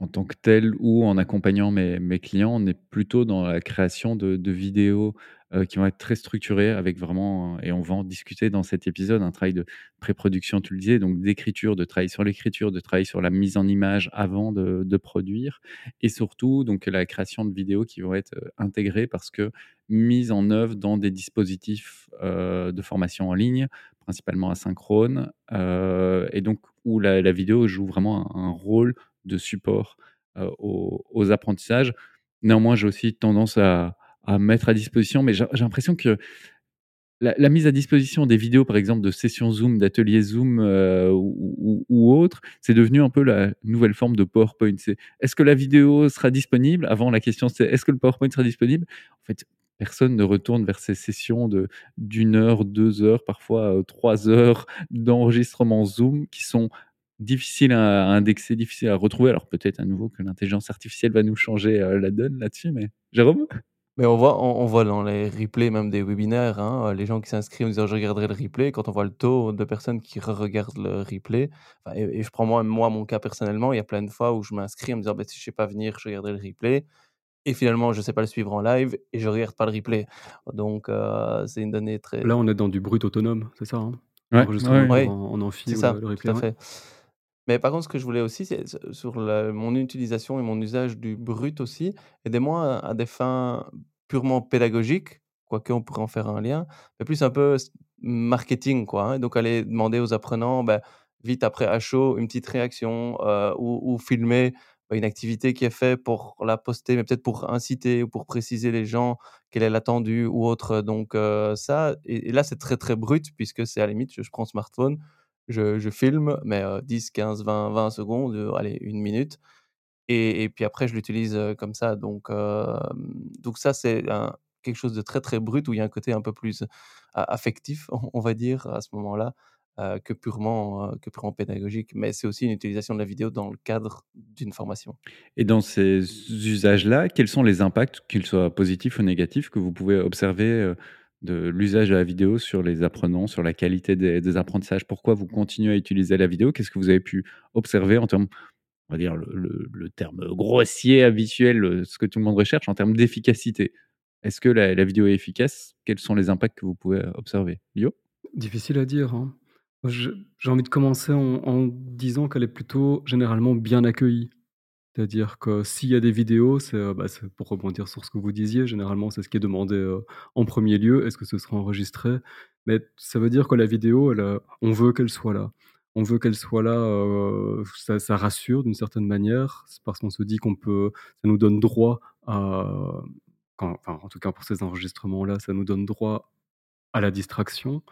en tant que tel ou en accompagnant mes, clients, on est plutôt dans la création de vidéos euh, qui vont être très structurées avec vraiment, et on va en discuter dans cet épisode, un travail de pré-production, tu le disais, donc d'écriture, de travail sur l'écriture, de travail sur la mise en image avant de, produire, et surtout donc la création de vidéos qui vont être euh, intégrées parce que mises en œuvre dans des dispositifs euh, de formation en ligne, principalement asynchrone, et donc où la, vidéo joue vraiment un, rôle de support aux, apprentissages. Néanmoins, j'ai aussi tendance à, à, mettre à disposition, mais j'ai l'impression que la mise à disposition des vidéos, par exemple, de sessions Zoom, d'ateliers Zoom, heu, ou ou autres, c'est devenu un peu la nouvelle forme de PowerPoint. Est-ce que la vidéo sera disponible? Avant, la question, c'est: «Est-ce que le PowerPoint sera disponible?» en fait, personne ne retourne vers ces sessions de d'1 heure, 2 heures, parfois, heu, 3 heures d'enregistrement Zoom qui sont difficiles à indexer, difficiles à retrouver. Alors peut-être à nouveau que l'intelligence artificielle va nous changer, heu, la donne là-dessus, mais Jérôme? Mais on voit on on voit dans les replays même des webinaires, hein, heu, les gens qui s'inscrivent en disant: «Je regarderai le replay», quand on voit le taux de personnes qui re-regardent le replay, et et je prends moi moi mon cas personnellement, il y a plein de fois où je m'inscris en me disant: «Bah, si je sais pas venir, je regarderai le replay» et finalement je sais pas le suivre en live et je regarde pas le replay. Donc heu, c'est une donnée très Là, on est dans du brut autonome, c'est ça, hein? Ouais, ouais. Oui, en en amphi c'est ou ça, le tout à ouais. fait. Mais par contre, ce que je voulais aussi, c'est sur mon utilisation et mon usage du brut aussi, aidez-moi à des fins purement pédagogiques, quoique on pourrait en faire un lien, mais plus un peu marketing, quoi, hein. Donc aller demander aux apprenants, bah, vite après à chaud, une petite réaction, heu, ou filmer, bah, une activité qui est fait pour la poster, mais peut-être pour inciter ou pour préciser les gens quel est l'attendu ou autre. Donc heu, ça et là, c'est très, très brut puisque c'est à la limite, je prends smartphone, je filme, mais heu, 10-15-20-20 secondes, heu, allez 1 minute et puis après je l'utilise, comme ça. Donc donc ça, c'est quelque chose de très, très brut où il y a un côté un peu plus affectif, on va dire à ce moment-là, que purement, que purement pédagogique. Mais c'est aussi une utilisation de la vidéo dans le cadre d'une formation. Et dans ces usages-là, quels sont les impacts, qu'ils soient positifs ou négatifs, que vous pouvez observer, de l'usage de la vidéo sur les apprenants, sur la qualité des apprentissages? Pourquoi vous continuez à utiliser la vidéo? Qu'est-ce que vous avez pu observer en termes, on va dire le terme grossier, habituel, heu, ce que tout le monde recherche en termes d'efficacité? Est-ce que la vidéo est efficace? Quels sont les impacts que vous pouvez, heu, observer? Difficile à dire, hein. J'ai envie de commencer en en disant qu'elle est plutôt généralement bien accueillie. C'est-à-dire que s'il y a des vidéos, c'est, heu, bah, c'est pour rebondir sur ce que vous disiez, généralement, c'est ce qui est demandé, heu, en 1er lieu: «Est-ce que ce sera enregistré?» mais ça veut dire que la vidéo, heu, on veut qu'elle soit là. On veut qu'elle soit là, ça rassure d'une certaine manière. Parce qu'on se dit qu'on peut ça nous donne droit à en tout cas pour ces enregistrements-là, ça nous donne droit à la distraction.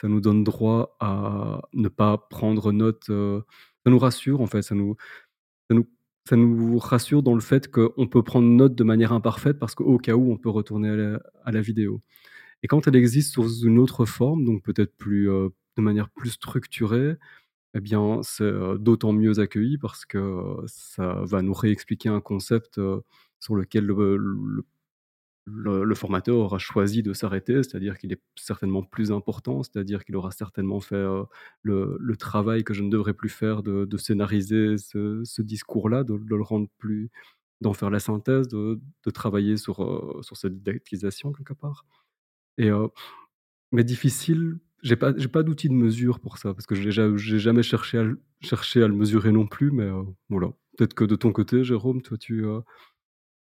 Ça nous donne droit à ne pas prendre note, ça nous rassure en fait, ça nous ça nous rassure dans le fait qu'on peut prendre note de manière imparfaite parce qu'au cas où, on peut retourner à la vidéo. Et quand elle existe sous une autre forme, donc peut-être plus, heu, de manière plus structurée et bien, c'est, heu, d'autant mieux accueilli parce que, heu, ça va nous réexpliquer un concept, sur lequel le le le formateur aura choisi de s'arrêter. C'est-à-dire qu'il est certainement plus important, c'est-à-dire qu'il aura certainement fait, heu, le travail que je ne devrais plus faire de scénariser ce discours-là, de le rendre plus d'en faire la synthèse, de travailler sur, sur cette didactisation quelque part et heu, mais difficile, j'ai pas j'ai pas d'outil de mesure pour ça parce que j'ai ja j'ai jamais cherché à cherché à le mesurer non plus, mais heu, voilà. Peut-être que de ton côté, Jérôme, toi, tu,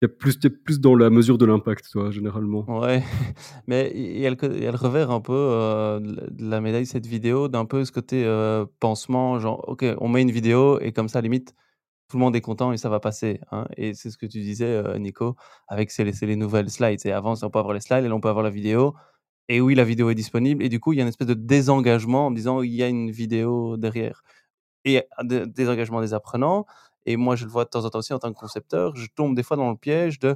y a plus es plus dans la mesure de l'impact, toi, généralement? Ouais, mais il y a revers un peu, heu, de la médaille, cette vidéo, d'un peu ce côté, heu, pansement, genre: «OK, on met une vidéo et comme ça, limite, tout le monde est content et ça va passer», hein. Et c'est ce que tu disais, heu, Nico, avec les nouvelles slides. C'est avant, on peut avoir les slides et là, on peut avoir la vidéo. Et oui, la vidéo est disponible. Et du coup, il y a une espèce de désengagement en disant: «Il y a une vidéo derrière» et désengagement des apprenants et moi, je le vois de temps en temps aussi en tant que concepteur. Je tombe des fois dans le piège de,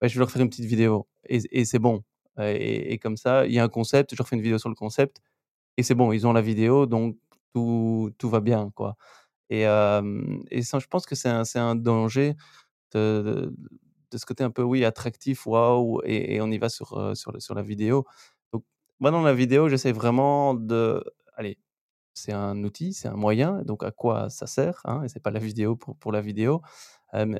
bah, je vais leur faire une petite vidéo et c'est bon, et comme ça, il y a un concept, je leur fais une vidéo sur le concept et c'est bon, ils ont la vidéo donc tout tout va bien, quoi et et ça, je pense que c'est un un danger de de ce côté un peu, oui, attractif, waouh et on y va sur, heu, sur sur la vidéo. Donc moi, dans la vidéo, j'essaie vraiment de allez, c'est un outil, c'est un moyen, donc à quoi ça sert, hein et c'est pas la vidéo pour pour la vidéo,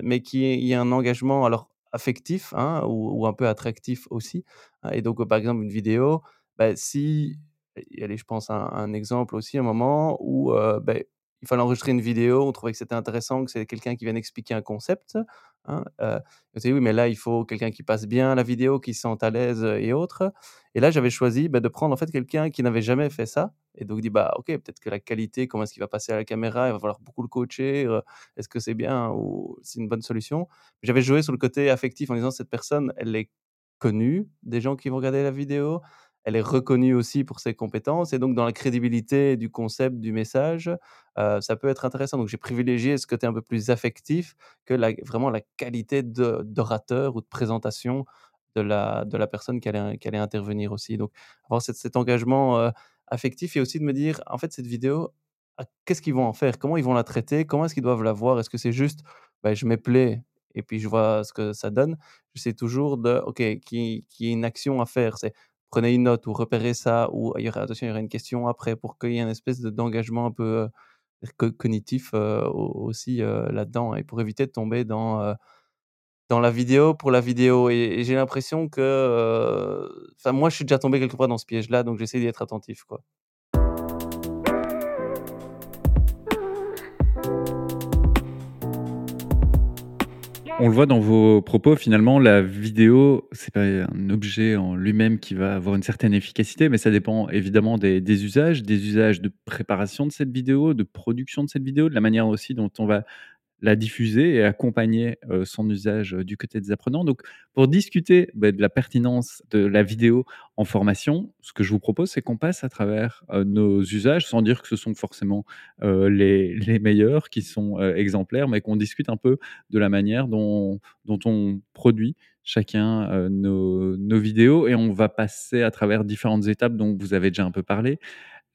mais qu'il y y ait un engagement alors affectif, hein, ou ou un peu attractif aussi, hein et donc par exemple, une vidéo, bah, si allez, je pense à un à un exemple aussi, un moment où, beh, il fallait enregistrer une vidéo, on trouvait que c'était intéressant que c'est quelqu'un qui vienne expliquer un concept, hein, heu, on dit: «Oui, mais là, il faut quelqu'un qui passe bien la vidéo, qui se sente à l'aise, heu et autres» et là, j'avais choisi, bah, de prendre, en fait, quelqu'un qui n'avait jamais fait ça et donc dit: «Bah, OK, peut-être que la qualité, comment est-ce qu'il va passer à la caméra? Il va falloir beaucoup le coacher, heu, est-ce que c'est bien ou c'est une bonne solution?» j'avais joué sur le côté affectif en disant: «Cette personne, elle est connue des gens qui vont regarder la vidéo, elle est reconnue aussi pour ses compétences et donc dans la crédibilité du concept, du message, ça peut être intéressant. Donc j'ai privilégié ce côté un peu plus affectif que la vraiment la qualité d'orateur ou de présentation de la de la personne qui allait qui intervenir aussi. Donc avoir cet engagement, affectif et aussi de me dire: «En fait, cette vidéo, ah, qu'est-ce qu'ils vont en faire? Comment ils vont la traiter? Comment est-ce qu'ils doivent la voir? Est-ce que c'est juste, bah, je play et puis je vois ce que ça donne?» J'essaie toujours de OK, qu'il y ait une action à faire. C'est prenez une note ou repérez ça ou il y aura attention, il y aura une question après pour qu'il y ait une espèce de d'engagement un peu, co cognitif, au aussi, heu, là-dedans et pour éviter de tomber dans, dans la vidéo pour la vidéo et j'ai l'impression que, enfin moi je suis déjà tombé quelque part dans ce piège-là, donc j'essaie d'y être attentif, quoi. On le voit dans vos propos, finalement, la vidéo, c'est pas un objet en lui-même qui va avoir une certaine efficacité, mais ça dépend évidemment des des usages, des usages de préparation de cette vidéo, de production de cette vidéo, de la manière aussi dont on va la diffuser et accompagner, son usage, du côté des apprenants. Donc pour discuter, bah, de la pertinence de la vidéo en formation, ce que je vous propose, c'est qu'on passe à travers, nos usages, sans dire que ce sont forcément, les meilleurs qui sont, exemplaires, mais qu'on discute un peu de la manière dont on produit chacun, nos nos vidéos et on va passer à travers différentes étapes dont vous avez déjà un peu parlé.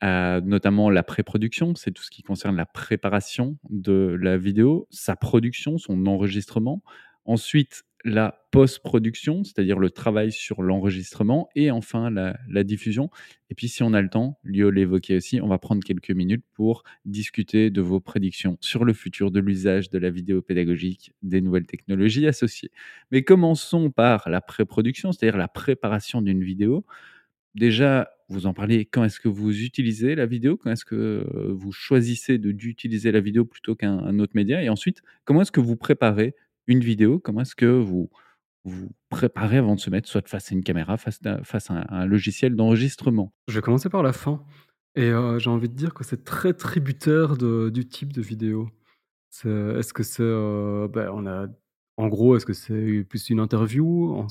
Heu, notamment la pré-production, c'est tout ce qui concerne la préparation de la vidéo, sa production, son enregistrement. Ensuite, la post-production, c'est-à-dire le travail sur l'enregistrement et enfin la la diffusion et puis si on a le temps, Lio l'évoquait aussi, on va prendre quelques minutes pour discuter de vos prédictions sur le futur de l'usage de la vidéo pédagogique, des nouvelles technologies associées. Mais commençons par la pré-production, c'est-à-dire la préparation d'une vidéo. Déjà, vous en parliez, quand est-ce que vous utilisez la vidéo? Quand est-ce que, heu, vous choisissez d'utiliser la vidéo plutôt qu'un un autre média? Et ensuite, comment est-ce que vous préparez une vidéo? Comment est-ce que vous vous préparez avant de se mettre soit face à une caméra, face à face à un logiciel d'enregistrement? Je vais commencer par la fin et heu, j'ai envie de dire que c'est très tributaire de du type de vidéo. Est-ce que c'est, heu, bah, on a en gros, est-ce que c'est plus une interview?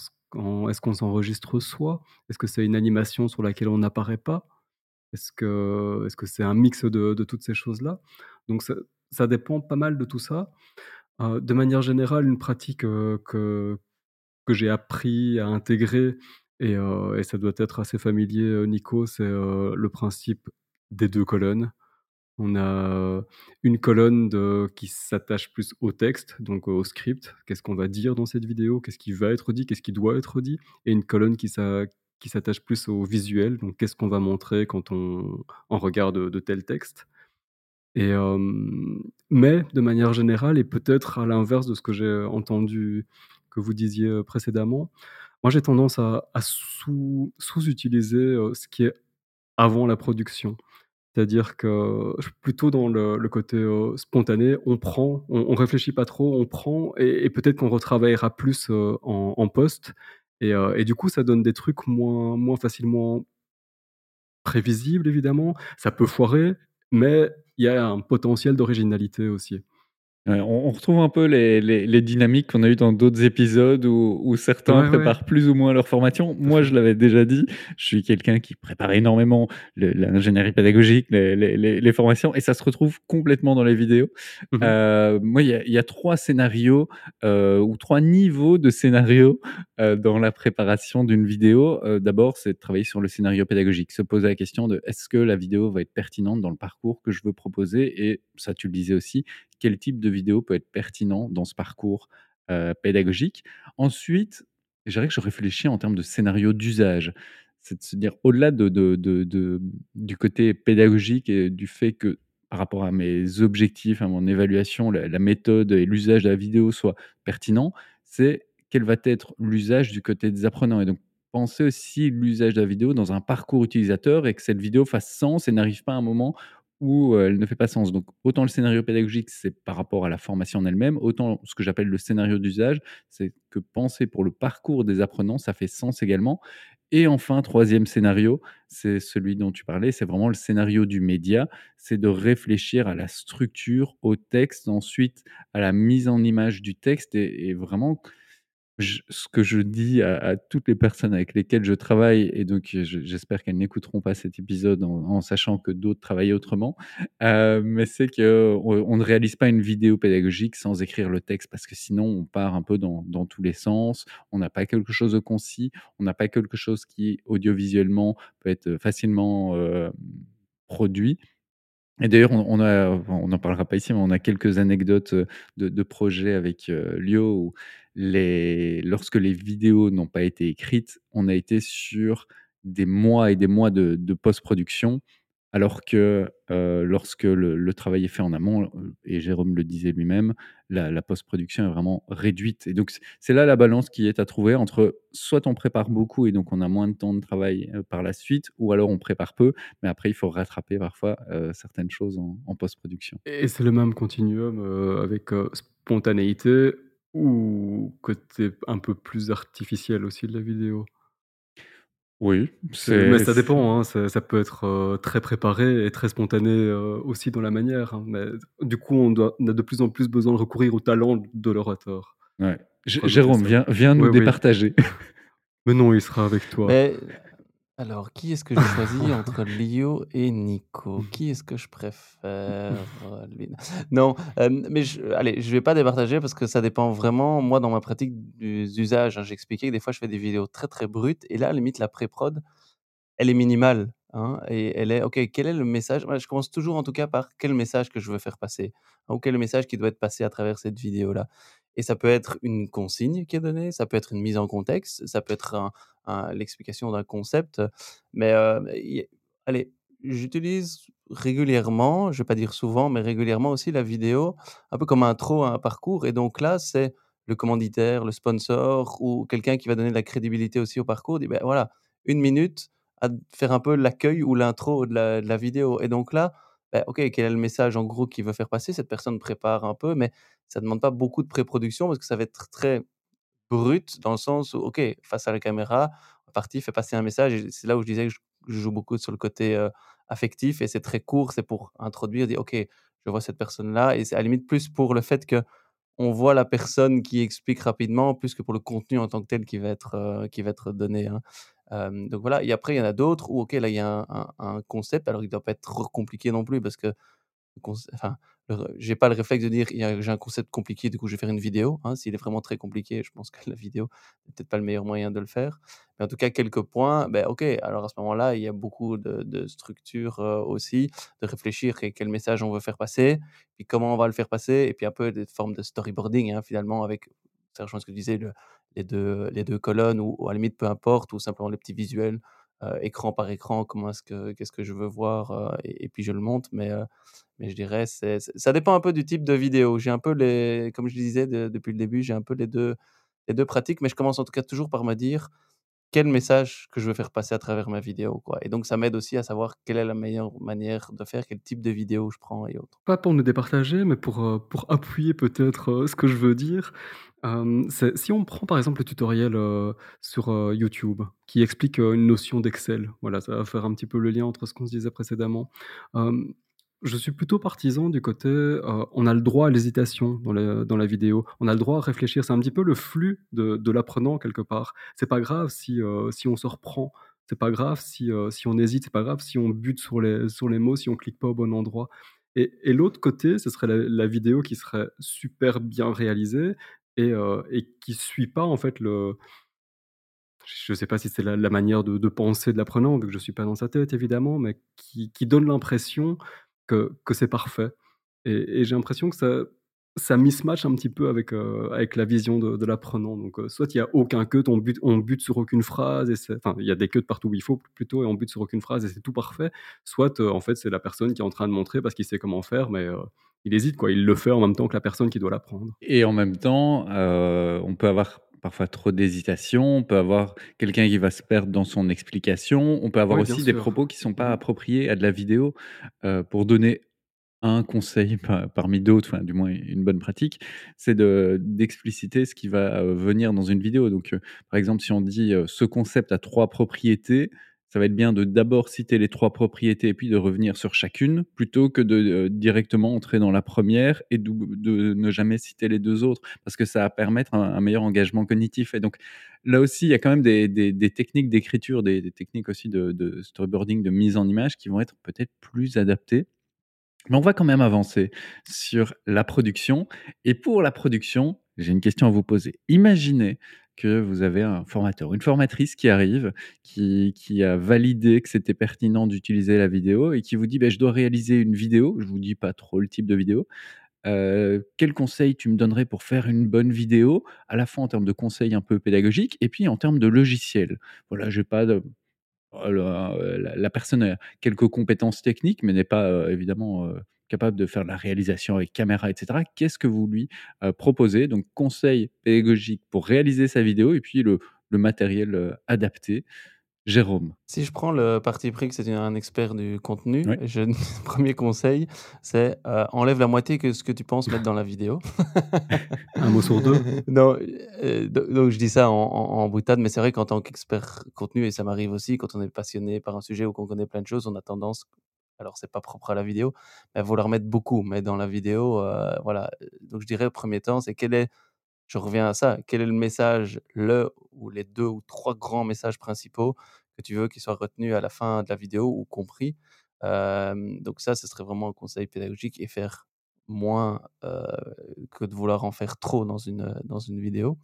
Est-ce qu'on s'enregistre soi? Est-ce que c'est une animation sur laquelle on n'apparaît pas? Est-ce que c'est un mix de toutes ces choses-là? Donc ça dépend pas mal de tout ça. Heu, de manière générale, une pratique, heu, que j'ai appris à intégrer et et ça doit être assez familier, Nico, c'est, le principe des 2 colonnes. On a, heu, une colonne qui s'attache plus au texte, donc au script. Qu'est-ce qu'on va dire dans cette vidéo? Qu'est-ce qui va être dit? Qu'est-ce qui doit être dit? Et une colonne qui s'a qui s'attache plus au visuel, donc qu'est-ce qu'on va montrer quand on regarde, de tels textes? Et hem, mais de manière générale et peut-être à l'inverse de ce que j'ai entendu que vous disiez, précédemment, moi j'ai tendance à à sous sous-utiliser, heu, ce qui est avant la production. C'est-à-dire que plutôt dans le côté, heu, spontané. On prend, on réfléchit pas trop, on prend et peut-être qu'on retravaillera plus, heu, en en post et heu et du coup, ça donne des trucs moins moins facilement prévisibles évidemment. Ça peut foirer, mais il y a un potentiel d'originalité aussi. Ouais, on on retrouve un peu les les les dynamiques qu'on a eues dans d'autres épisodes où où certains Ouais, ouais, préparent plus ou moins leur formation. Moi, je l'avais déjà dit, je suis quelqu'un qui prépare énormément l'ingénierie pédagogique, les formations et ça se retrouve complètement dans les vidéos. Mmh mh. Heu, moi, il y a il y a 3 scénarios, heu, ou 3 niveaux de scénarios, heu, dans la préparation d'une vidéo. D'abord, c'est de travailler sur le scénario pédagogique, se poser la question de: «Est-ce que la vidéo va être pertinente dans le parcours que je veux proposer?» et ça, tu le disais aussi, quel type de vidéo peut être pertinent dans ce parcours, pédagogique. Ensuite, je dirais que je réfléchis en termes de scénario d'usage. C'est de se dire au-delà de de de de du côté pédagogique et du fait que par rapport à mes objectifs, à mon évaluation, la la méthode et l'usage de la vidéo soient pertinents, c'est quel va être l'usage du côté des apprenants et donc penser aussi l'usage de la vidéo dans un parcours utilisateur et que cette vidéo fasse sens et n'arrive pas à un moment où, elle ne fait pas sens. Donc autant le scénario pédagogique, c'est par rapport à la formation en elle-même, autant ce que j'appelle le scénario d'usage, c'est que penser pour le parcours des apprenants, ça fait sens également. Et enfin, troisième scénario, c'est celui dont tu parlais, c'est vraiment le scénario du média, c'est de réfléchir à la structure, au texte, ensuite à la mise en image du texte et et vraiment Ce que je dis à toutes les personnes avec lesquelles je travaille et donc je j'espère qu'elles n'écouteront pas cet épisode en sachant que d'autres travaillent autrement, heu, mais c'est qu'on on ne réalise pas une vidéo pédagogique sans écrire le texte parce que sinon on part un peu dans tous les sens. On n'a pas quelque chose de concis, on n'a pas quelque chose qui audiovisuellement peut être facilement, produit et d'ailleurs on n'en parlera pas ici, mais on a quelques anecdotes, de projets avec, heu, Lio lorsque les vidéos n'ont pas été écrites, on a été sur des mois et des mois de post-production alors que, heu, lorsque le travail est fait en amont, heu et Jérôme le disait lui-même, la post-production est vraiment réduite et donc c'est là la balance qui est à trouver entre soit on prépare beaucoup et donc on a moins de temps de travail, heu, par la suite ou alors on prépare peu, mais après il faut rattraper parfois, certaines choses en post-production. Et c'est le même continuum, avec, spontanéité ou côté un peu plus artificiel aussi de la vidéo? Oui, C'est mais ça dépend, hein, ça ça peut être, très préparé et très spontané, aussi dans la manière, hein, mais du coup, on doit on a de plus en plus besoin de recourir au talent de l'orateur Ouais. Jérôme, viens viens nous Oui, oui. départager. Mais non, il sera avec toi. Mais alors, qui est-ce que je choisis entre Lio et Nico? Qui est-ce que je préfère? Lui non, hem, mais je allez, je vais pas départager parce que ça dépend vraiment, moi, dans ma pratique des usages, hein. J'expliquais que des fois, je fais des vidéos très, très brutes et là, limite, la pré-prod, elle est minimale, hein et elle est OK, quel est le message? Moi, je commence toujours, en tout cas, par quel message que je veux faire passer ou quel message qui doit être passé à travers cette vidéo-là et ça peut être une consigne qui est donnée, ça peut être une mise en contexte, ça peut être un un l'explication d'un concept, mais heu, i allez, j'utilise régulièrement, je vais pas dire souvent, mais régulièrement aussi la vidéo un peu comme intro à un parcours. Et donc là, c'est le commanditaire, le sponsor ou quelqu'un qui va donner de la crédibilité aussi au parcours, «Beh, voilà, 1 minute à faire un peu l'accueil ou l'intro de la de la vidéo» et donc là, bah, OK, quel est le message en gros qu'il veut faire passer? Cette personne prépare un peu, mais ça demande pas beaucoup de pré-production parce que ça va être très brut dans le sens où OK, face à la caméra, parti, fait passer un message c'est là où je disais que je joue beaucoup sur le côté, affectif et c'est très court, c'est pour introduire, dire: «OK, je vois cette personne-là» et c'est à la limite plus pour le fait qu'on voit la personne qui explique rapidement, plus que pour le contenu en tant que tel qui va être, heu, qui va être donné, hein. Donc voilà et après il y en a d'autres où OK, là, il y a un un concept, alors il doit pas être trop compliqué non plus parce que enfin, j'ai pas le réflexe de dire: «Il y a j'ai un concept compliqué, du coup, je vais faire une vidéo», hein. S'il est vraiment très compliqué, je pense que la vidéo n'est peut-être pas le meilleur moyen de le faire. Mais en tout cas, quelques points, beh, OK, alors à ce moment-là, il y a beaucoup de de structure, heu, aussi, de réfléchir et quel message on veut faire passer, puis comment on va le faire passer et puis un peu des formes de storyboarding, hein, finalement avec ça rejoint ce que je disais, le les 2 les 2 colonnes ou ou à la limite, peu importe ou simplement les petits visuels, écran par écran, comment est-ce que qu'est-ce que je veux voir, heu et puis je le monte mais heu, mais je dirais c'est ça dépend un peu du type de vidéo. J'ai un peu les comme je disais de depuis le début, j'ai un peu les 2 les 2 pratiques, mais je commence en tout cas toujours par me dire: «Quel message que je veux faire passer à travers ma vidéo?» quoi et donc ça m'aide aussi à savoir quelle est la meilleure manière de faire, quel type de vidéo je prends et autres. Pas pour nous départager, mais pour, heu, pour appuyer peut-être, heu, ce que je veux dire, c'est si on prend par exemple le tutoriel, heu, sur, YouTube qui explique, une notion d'Excel, voilà, ça va faire un petit peu le lien entre ce qu'on se disait précédemment. Je suis plutôt partisan du côté, heu, on a le droit à l'hésitation dans la vidéo. On a le droit à réfléchir, c'est un petit peu le flux de l'apprenant quelque part. C'est pas grave si, heu, si on se reprend, c'est pas grave si, heu, si on hésite, c'est pas grave si on bute sur les sur les mots, si on clique pas au bon endroit et l'autre côté, ce serait la vidéo qui serait super bien réalisée et et qui suit pas en fait le je sais pas si c'est la la manière de penser de l'apprenant, vu que je suis pas dans sa tête évidemment, mais qui donne l'impression que que c'est parfait et j'ai l'impression que ça ça mismatch un petit peu avec, heu, avec la vision de l'apprenant donc heu, soit il y a aucun cut, on bute on bute sur aucune phrase et enfin, il y a des cuts partout où il faut plutôt et on bute sur aucune phrase et c'est tout parfait. Soit, heu, en fait, c'est la personne qui est en train de montrer parce qu'il sait comment faire mais il hésite quoi, il le fait en même temps que la personne qui doit l'apprendre. Et en même temps, on peut avoir parfois trop d'hésitation, on peut avoir quelqu'un qui va se perdre dans son explication, on peut avoir Oui, aussi des propos qui sont pas Mmh mh. appropriés à de la vidéo. Pour donner un conseil pa parmi d'autres, enfin du moins une bonne pratique, c'est de d'expliciter ce qui va, venir dans une vidéo donc par exemple, si on dit, «Ce concept a 3 propriétés», ça va être bien de d'abord citer les 3 propriétés et puis de revenir sur chacune, plutôt que de, heu, directement entrer dans la première et de ne jamais citer les 2 autres. Parce que ça va permettre un meilleur engagement cognitif et donc là aussi, il y a quand même des techniques d'écriture, des des techniques aussi de de storyboarding, de mise en image qui vont être peut-être plus adaptées. Mais on va quand même avancer sur la production et pour la production, j'ai une question à vous poser. Imaginez que vous avez un formateur, une formatrice qui arrive, qui qui a validé que c'était pertinent d'utiliser la vidéo et qui vous dit: «Beh, je dois réaliser une vidéo». Je vous dis pas trop le type de vidéo. Heu, quels conseils tu me donnerais pour faire une bonne vidéo? À la fois en termes de conseils un peu pédagogiques et puis en termes de logiciel? Voilà, pas Oh heu, la personne a quelques compétences techniques, mais n'est pas, heu, évidemment, heu, capable de faire de la réalisation avec caméra et cetera. Qu'est-ce que vous lui, proposez? Donc conseils pédagogiques pour réaliser sa vidéo et puis le le matériel, adapté. Jérôme? Si je prends le parti pris que c'est un expert du contenu, Oui. je 1er conseil, c'est, enlève la moitié que ce que tu penses mettre dans la vidéo. Un mot sur 2? Non, do donc je dis ça en en en boutade, mais c'est vrai qu'en tant qu'expert contenu et ça m'arrive aussi quand on est passionné par un sujet ou qu'on connaît plein de choses, on a tendance alors c'est pas propre à la vidéo, mais à vouloir mettre beaucoup. Mais dans la vidéo, heu, voilà, donc je dirais, 1er temps, c'est quel est je reviens à ça, quel est le message, le ou les 2 ou 3 grands messages principaux que tu veux qu'ils soient retenus à la fin de la vidéo ou compris? Donc ça, ce serait vraiment un conseil pédagogique et faire moins, heu, que de vouloir en faire trop dans une, heu, dans une vidéo.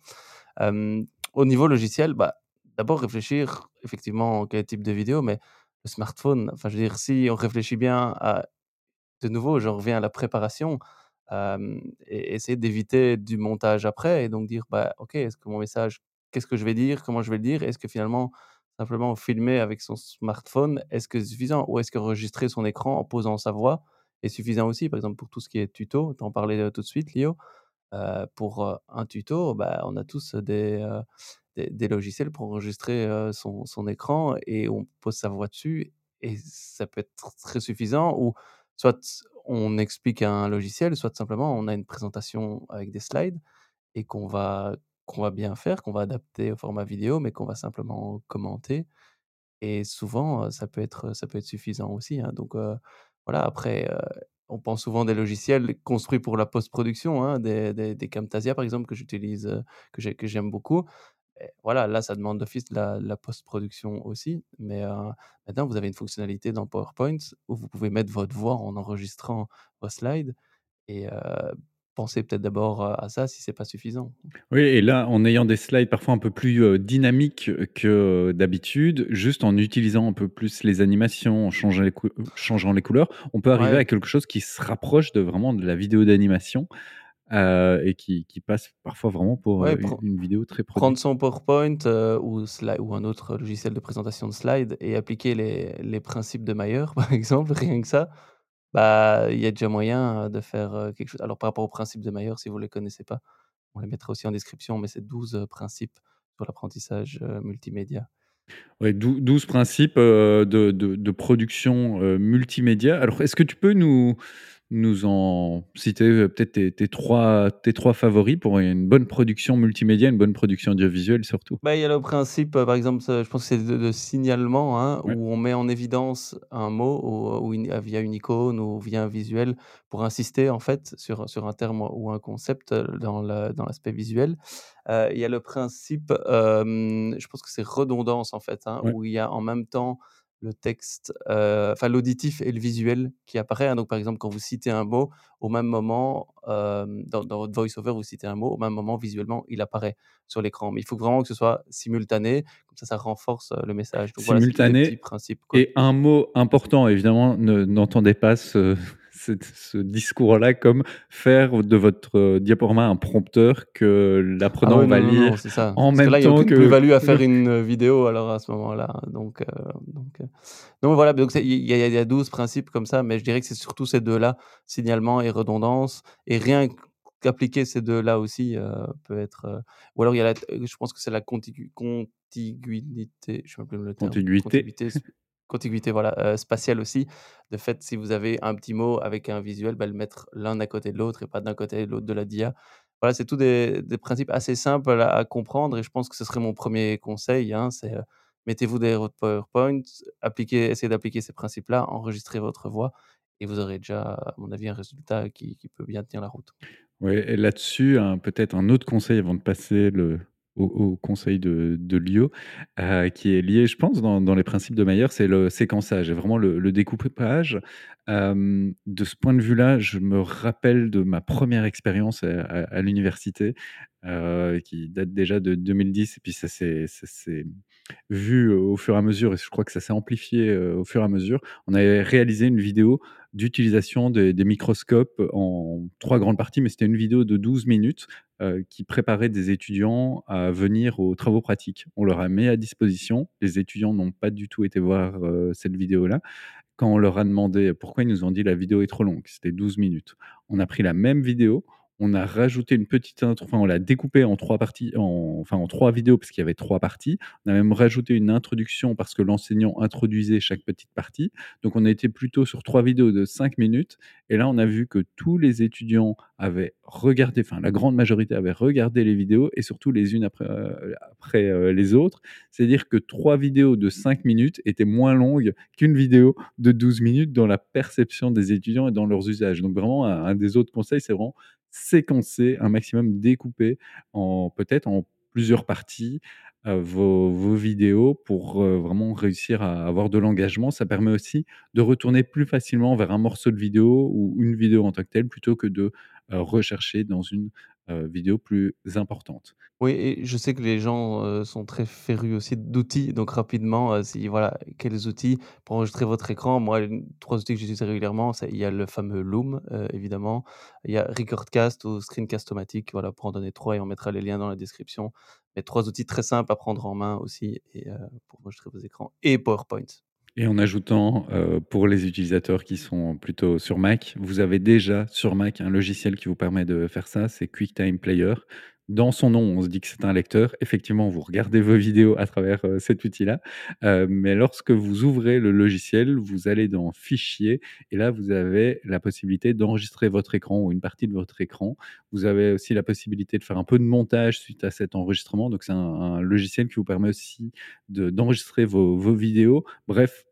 Au niveau logiciel, bah, d'abord réfléchir effectivement quel type de vidéo, mais le smartphone, enfin je veux dire, si on réfléchit bien à de nouveau, j'en reviens à la préparation, et essayer d'éviter du montage après et donc dire: «Bah, OK, est-ce que mon message, qu'est-ce que je vais dire? Comment je vais le dire? Est-ce que finalement, simplement filmer avec son smartphone, est-ce que c'est suffisant? Ou est-ce qu'enregistrer son écran en posant sa voix est suffisant aussi?» par exemple, pour tout ce qui est tuto, tu en parlais, tout de suite, Lio. Pour, un tuto, bah, on a tous des, des logiciels pour enregistrer, son son écran et on pose sa voix dessus et ça peut être tr très suffisant ou soit on explique un logiciel, soit simplement on a une présentation avec des slides et qu'on va va bien faire, qu'on va adapter au format vidéo, mais qu'on va simplement commenter et souvent, ça peut être, ça peut être suffisant aussi, hein. Donc, voilà, après, on pense souvent des logiciels construits pour la post-production, hein, des des des Camtasia, par exemple, que j'utilise, que j'ai que j'aime beaucoup voilà, là, ça demande d'office de la post-production aussi, mais, heu, maintenant vous avez une fonctionnalité dans PowerPoint où vous pouvez mettre votre voix en enregistrant vos slides et heu, pensez peut-être d'abord, heu, à ça si c'est pas suffisant. Oui et là, en ayant des slides parfois un peu plus, dynamiques que d'habitude, juste en utilisant un peu plus les animations, en changeant les cou changeant les couleurs, on peut arriver Ouais. à quelque chose qui se rapproche de vraiment de la vidéo d'animation, heu et qui qui passe parfois vraiment pour, Ouais, pren une vidéo très prendre produite. son PowerPoint, heu, ou un autre logiciel de présentation de slides et appliquer les les principes de Mayer, par exemple, rien que ça, bah, il y a déjà moyen, de faire, quelque chose alors par rapport aux principes de Mayer, si vous les connaissez pas, on les mettra aussi en description, mais c'est 12, heu, principes pour l'apprentissage, multimédia. Ouais, dou 12 principes, de de de production, multimédia. Alors, est-ce que tu peux nous nous en citer, heu, peut-être tes tes 3 tes 3 favoris pour une bonne production multimédia, une bonne production audiovisuelle surtout? Bah, il y a le principe, heu, par exemple, je pense que c'est de de signalement, hein, Ouais. où on met en évidence un mot ou ou une via une icône ou via un visuel pour insister, en fait, sur sur un terme ou un concept, dans l'aspect visuel. Il y a le principe, je pense que c'est redondance, en fait, hein, Ouais. où il y a en même temps le texte, enfin l'auditif et le visuel qui apparaît, hein. Donc par exemple, quand vous citez un mot, au même moment, dans dans votre voice over, vous citez un mot, au même moment, visuellement, il apparaît sur l'écran. Mais il faut vraiment que ce soit simultané, comme ça, ça renforce, le message. Donc voilà, Simultané principes, quoi. et un mot important, évidemment, ne n'entendez pas ce ce discours-là comme faire de votre, heu, diaporama un prompteur que Ah l'apprenant ouais, va non, non, non, lire c'est ça. en Parce que même là, il y a temps que plus-value à faire une, vidéo alors à ce moment-là. Donc, heu, donc, heu, donc voilà, donc il y a il y a 12 principes comme ça, mais je dirais que c'est surtout ces 2-là, signalement et redondance et rien qu'appliquer ces 2-là aussi, peut être, ou alors il y a la je pense que c'est la contigu contiguïté, je sais plus le terme, Contiguïté. contiguïté contiguïté, voilà, heu, spatiale aussi. De fait, si vous avez un petit mot avec un visuel, bah, le mettre l'un à côté de l'autre et pas d'un côté et de l'autre de la dia. Voilà, c'est tous des principes assez simples à comprendre et je pense que ce serait mon 1er conseil, hein, c'est, heu, mettez-vous derrière votre PowerPoint, appliquez essayez d'appliquer ces principes-là, enregistrez votre voix et vous aurez déjà, à mon avis, un résultat qui peut bien tenir la route. Ouais et là-dessus, peut-être un autre conseil avant de passer le au conseil de de heu, qui est lié, je pense, dans les principes de Mayer, c'est le séquençage et vraiment le le découpage. Hem, de ce point de vue-là, je me rappelle de ma première expérience à l'université, heu, qui date déjà de 2010 et puis ça s'est vu au fur et à mesure et je crois que ça s'est amplifié, au fur et à mesure. On avait réalisé une vidéo d'utilisation des microscopes en 3 grandes parties, mais c'était une vidéo de 12 minutes, heu, qui préparait des étudiants à venir aux travaux pratiques. On leur a mis à disposition. Les étudiants n'ont pas du tout été voir, heu, cette vidéo-là. Quand on leur a demandé pourquoi, ils nous ont dit: «La vidéo est trop longue», c'était 12 minutes. On a pris la même vidéo, on a rajouté une petite intro enfin, on l'a découpée en 3 parties, en enfin, en 3 vidéos parce qu'il y avait 3 parties. On a même rajouté une introduction parce que l'enseignant introduisait chaque petite partie. Donc on a été plutôt sur 3 vidéos de 5 minutes et là, on a vu que tous les étudiants avaient regardé, enfin la grande majorité avait regardé les vidéos et surtout les unes après, heu, après, heu, les autres. C'est-à-dire que 3 vidéos de 5 minutes étaient moins longues qu'une vidéo de 12 minutes dans la perception des étudiants et dans leurs usages. Donc vraiment un un des autres conseils, c'est vraiment séquencer un maximum, découper en peut-être en plusieurs parties, heu, vos vos vidéos pour, heu, vraiment réussir à avoir de l'engagement. Ça permet aussi de retourner plus facilement vers un morceau de vidéo ou une vidéo en tant que telle, plutôt que de, heu, rechercher dans une, heu, vidéo plus importante. Oui et je sais que les gens, heu, sont très férus aussi d'outils, donc rapidement, heu, si voilà, quels outils pour enregistrer votre écran? Moi, 3 outils que j'utilise régulièrement, il y a le fameux Loom, évidemment, il y a Recordcast ou Screencast-O-Matic, voilà, pour en donner 3 et on mettra les liens dans la description. Mais 3 outils très simples à prendre en main aussi et pour enregistrer vos écrans et PowerPoint. Et en ajoutant, heu, pour les utilisateurs qui sont plutôt sur Mac, vous avez déjà sur Mac un logiciel qui vous permet de faire ça, c'est QuickTime Player. Dans son nom, on se dit que c'est un lecteur. Effectivement, vous regardez vos vidéos à travers, heu, cet outil-là, heu, mais lorsque vous ouvrez le logiciel, vous allez dans Fichier et là, vous avez la possibilité d'enregistrer votre écran ou une partie de votre écran. Vous avez aussi la possibilité de faire un peu de montage suite à cet enregistrement, donc c'est un logiciel qui vous permet aussi de d'enregistrer vos vos vidéos. Bref,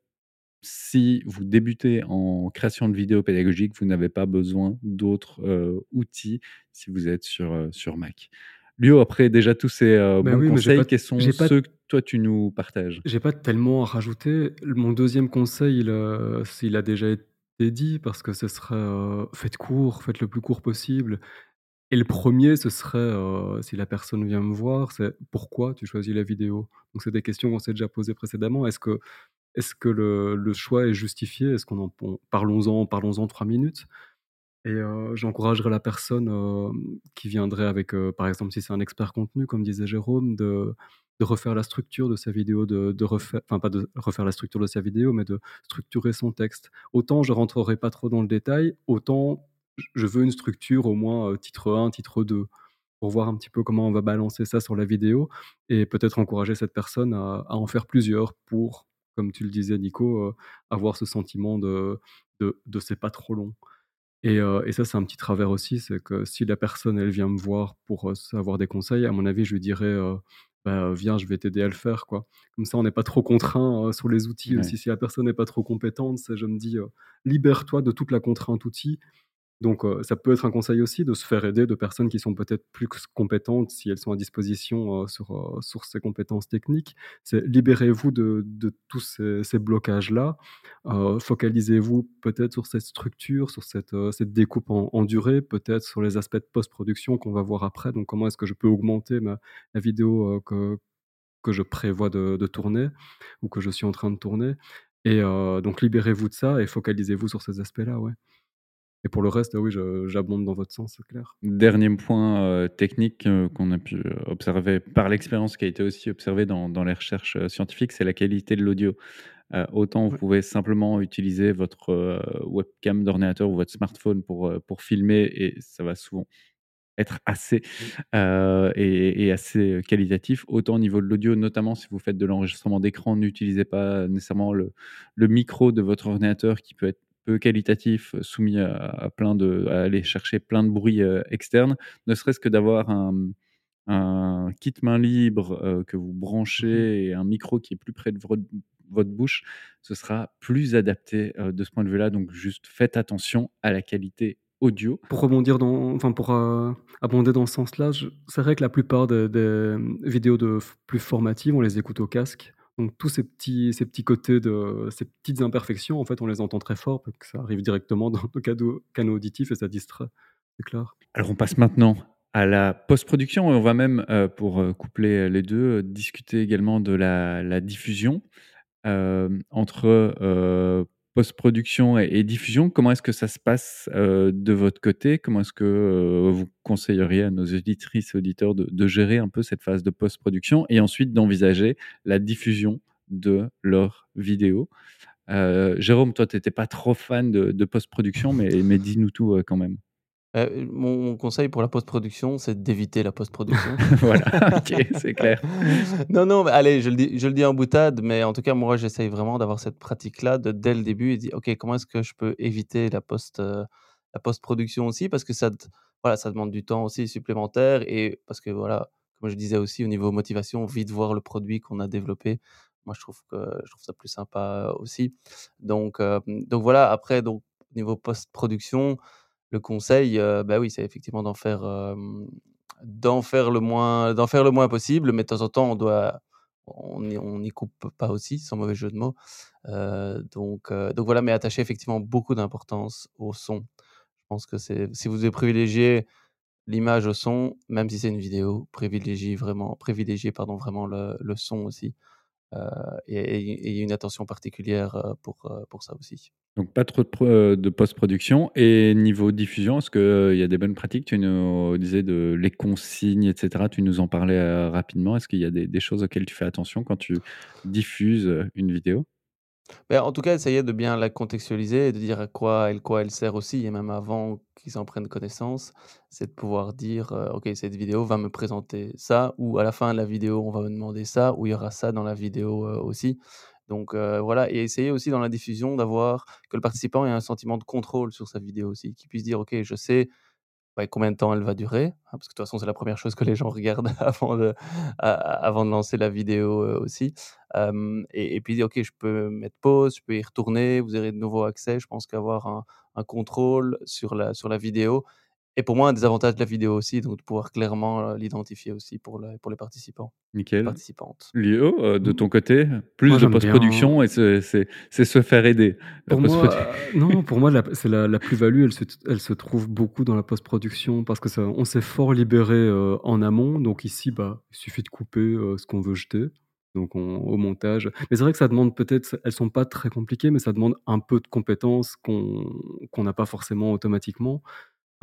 si vous débutez en création de vidéos pédagogiques, vous n'avez pas besoin d'autres, outils si vous êtes sur, sur Mac. Lio, après déjà tous ces, Bah bons oui, conseils, quels sont ceux que toi tu nous partages? j'ai pas tellement à rajouter. Mon deuxième conseil, il, a déjà été dit parce que ce serait, faites court, faites le plus court possible et le premier ce serait, si la personne vient me voir, c'est: «Pourquoi tu choisis la vidéo?» donc c'est des questions qu'on s'est déjà posées précédemment. Est-ce que est-ce que le choix est justifié? Est-ce qu'on en parlons-en parlons-en 3 minutes et heu, j'encouragerais la personne, hem, qui viendrait avec, heu, par exemple, si c'est un expert contenu, comme disait Jérôme, de refaire la structure de sa vidéo, de refaire enfin pas de refaire la structure de sa vidéo, mais de structurer son texte. Autant je rentrerai pas trop dans le détail, autant je veux une structure au moins, titre 1, titre 2, pour voir un petit peu comment on va balancer ça sur la vidéo et peut-être encourager cette personne à en faire plusieurs pour, comme tu le disais Nico, avoir ce sentiment de de de c'est pas trop long et et ça, c'est un petit travers aussi, c'est que si la personne, elle vient me voir pour, heu, savoir des conseils, à mon avis, je lui dirais, «Bah, viens, je vais t'aider à le faire, quoi». Comme ça, on n'est pas trop contraint, sur les outils Ouais. aussi. Si la personne n'est pas trop compétente, je me dis, «Libère-toi de toute la contrainte outil» Donc heu, ça peut être un conseil aussi de se faire aider de personnes qui sont peut-être plus compétentes si elles sont à disposition, heu, sur, heu, sur ces compétences techniques. C'est libérez-vous de de tous ces blocages-là, focalisez-vous peut-être sur cette structure, sur cette, cette découpe en durée, peut-être sur les aspects de post-production qu'on va voir après. Donc comment est-ce que je peux augmenter ma la vidéo, que que je prévois de tourner ou que je suis en train de tourner? Et donc libérez-vous de ça et focalisez-vous sur ces aspects-là, ouais. Et pour le reste, oui, j'abonde dans votre sens, c'est clair. Dernier point, heu, technique, heu, qu'on a pu, observer par l'expérience, qui a été aussi observée dans dans les recherches, heu, scientifiques, c'est la qualité de l'audio. Autant vous pouvez simplement utiliser votre, webcam d'ordinateur ou votre smartphone pour, pour filmer et ça va souvent être assez, et et assez qualitatif. Autant au niveau de l'audio, notamment si vous faites de l'enregistrement d'écran, n'utilisez pas nécessairement le le micro de votre ordinateur qui peut être peu qualitatif, soumis à à plein de à aller chercher plein de bruits, heu, externes. Ne serait-ce que d'avoir un, un kit main libre, heu, que vous branchez et un micro qui est plus près de votre bouche, ce sera plus adapté, de ce point de vue-là. Donc juste faites attention à la qualité audio. Pour rebondir dans enfin pour, abonder dans ce sens-là, c'est vrai que la plupart des des, vidéos de plus formatives, on les écoute au casque. Donc tous ces petits ces petits côtés de ces petites imperfections, en fait, on les entend très fort parce que ça arrive directement dans nos cadeaux canaux auditifs et ça distrait, c'est clair. Alors on passe maintenant à la post-production et on va même, heu, pour, heu, coupler les 2, heu, discuter également de la diffusion. Entre, post-production et diffusion, comment est-ce que ça se passe, heu, de votre côté? Comment est-ce que, heu, vous conseilleriez à nos auditrices et auditeurs de gérer un peu cette phase de post-production et ensuite d'envisager la diffusion de leurs vidéos? Heu, Jérôme, toi, tu étais pas trop fan de post-production, mais dis-nous tout, quand même. Heu, mon mon conseil pour la post-production, c'est d'éviter la post-production. Voilà, OK, c'est clair. Non, non, mais allez, je le dis je le dis en boutade, mais en tout cas, moi, j'essaye vraiment d'avoir cette pratique-là de dès le début et dire: «OK, comment est-ce que je peux éviter la post, heu, la post-production aussi?» parce que ça voilà, ça demande du temps aussi supplémentaire et parce que voilà, comme je disais aussi au niveau motivation, vite voir le produit qu'on a développé. Moi, je trouve que je trouve ça plus sympa aussi. Donc, hem, donc voilà, après donc niveau post-production, le conseil, heu, bah, oui, c'est effectivement d'en faire, d'en faire le moins d'en faire le moins possible, mais de temps en temps, on doit on n'y coupe pas aussi, sans mauvais jeu de mots. Donc donc voilà, mais attacher effectivement beaucoup d'importance au son. Je pense que c'est si vous devez privilégier l'image au son, même si c'est une vidéo, privilégiez vraiment privilégiez pardon, vraiment le son aussi, et et une attention particulière, pour, pour ça aussi. Donc pas trop heu, de post-production et niveau diffusion, est-ce qu'il y a des bonnes pratiques? Tu nous disais de les consignes et cetera, tu nous en parlais, rapidement. Est-ce qu'il y a des choses auxquelles tu fais attention quand tu diffuses, une vidéo? Beh, en tout cas, essayer de bien la contextualiser et de dire à quoi elle quoi elle sert aussi et même avant qu'ils en prennent connaissance, c'est de pouvoir dire, «OK, cette vidéo va me présenter ça» ou «À la fin de la vidéo, on va me demander ça» ou «Il y aura ça dans la vidéo, aussi». Donc heu, voilà et essayer aussi dans la diffusion d'avoir que le participant ait un sentiment de contrôle sur sa vidéo aussi, qu'il puisse dire: «OK, je sais combien de temps elle va durer, hein, parce que de toute façon, c'est la première chose que les gens regardent avant de avant de lancer la vidéo, heu, aussi. Et puis OK, je peux mettre pause, je peux y retourner, vous aurez de nouveau accès. Je pense qu'avoir un un contrôle sur la sur la vidéo et pour moi, un des avantages de la vidéo aussi, donc de pouvoir clairement, heu, l'identifier aussi pour le pour les participants Nickel. participantes. Léo, heu, de Mmh. ton côté, plus Moi, de bien post-production et c'est se faire aider, Pour moi, heu, non, pour moi, la c'est la la plus-value, elle se elle se trouve beaucoup dans la post-production parce que ça on s'est fort libéré, en amont. Donc ici, bah, il suffit de couper, ce qu'on veut jeter, donc on au montage. Mais c'est vrai que ça demande peut-être elles sont pas très compliquées, mais ça demande un peu de compétences qu'on qu'on n'a pas forcément automatiquement.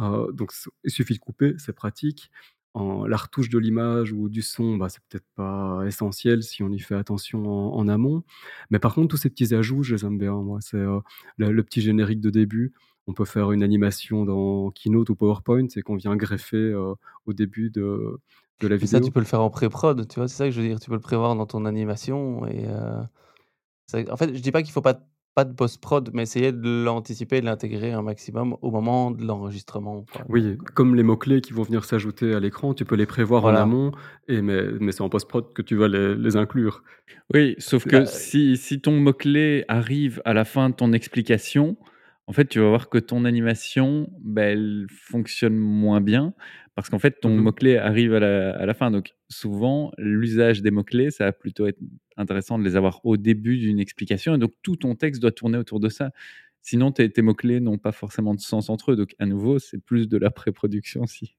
Heu, donc il suffit de couper, c'est pratique. En la retouche de l'image ou du son, bah, c'est peut-être pas essentiel si on y fait attention en en amont. Mais par contre, tous ces petits ajouts, je les aime bien moi. C'est, heu, le le petit générique de début. On peut faire une animation dans Keynote ou PowerPoint et qu'on vient greffer, heu, au début de de la Mais ça, tu vidéo. peux le faire en pré-prod, tu vois? C'est ça que je veux dire, tu peux le prévoir dans ton animation et C'est en fait, je dis pas qu'il faut pas pas de post-prod, mais essayer de l'anticiper, de l'intégrer un maximum au moment de l'enregistrement, Oui, comme les mots-clés qui vont venir s'ajouter à l'écran, tu peux les prévoir en amont et mais mais c'est en post-prod que tu vas les les inclure. Oui, sauf que si si ton mot-clé arrive à la fin de ton explication, en fait, tu vas voir que ton animation, bah, elle fonctionne moins bien parce qu'en fait, ton mmh mh. mot-clé arrive à la à la fin. Donc souvent, l'usage des mots-clés, ça va plutôt être intéressant de les avoir au début d'une explication et donc tout ton texte doit tourner autour de ça. Sinon, tes tes mots-clés n'ont pas forcément de sens entre eux. Donc à nouveau, c'est plus de la pré-production si.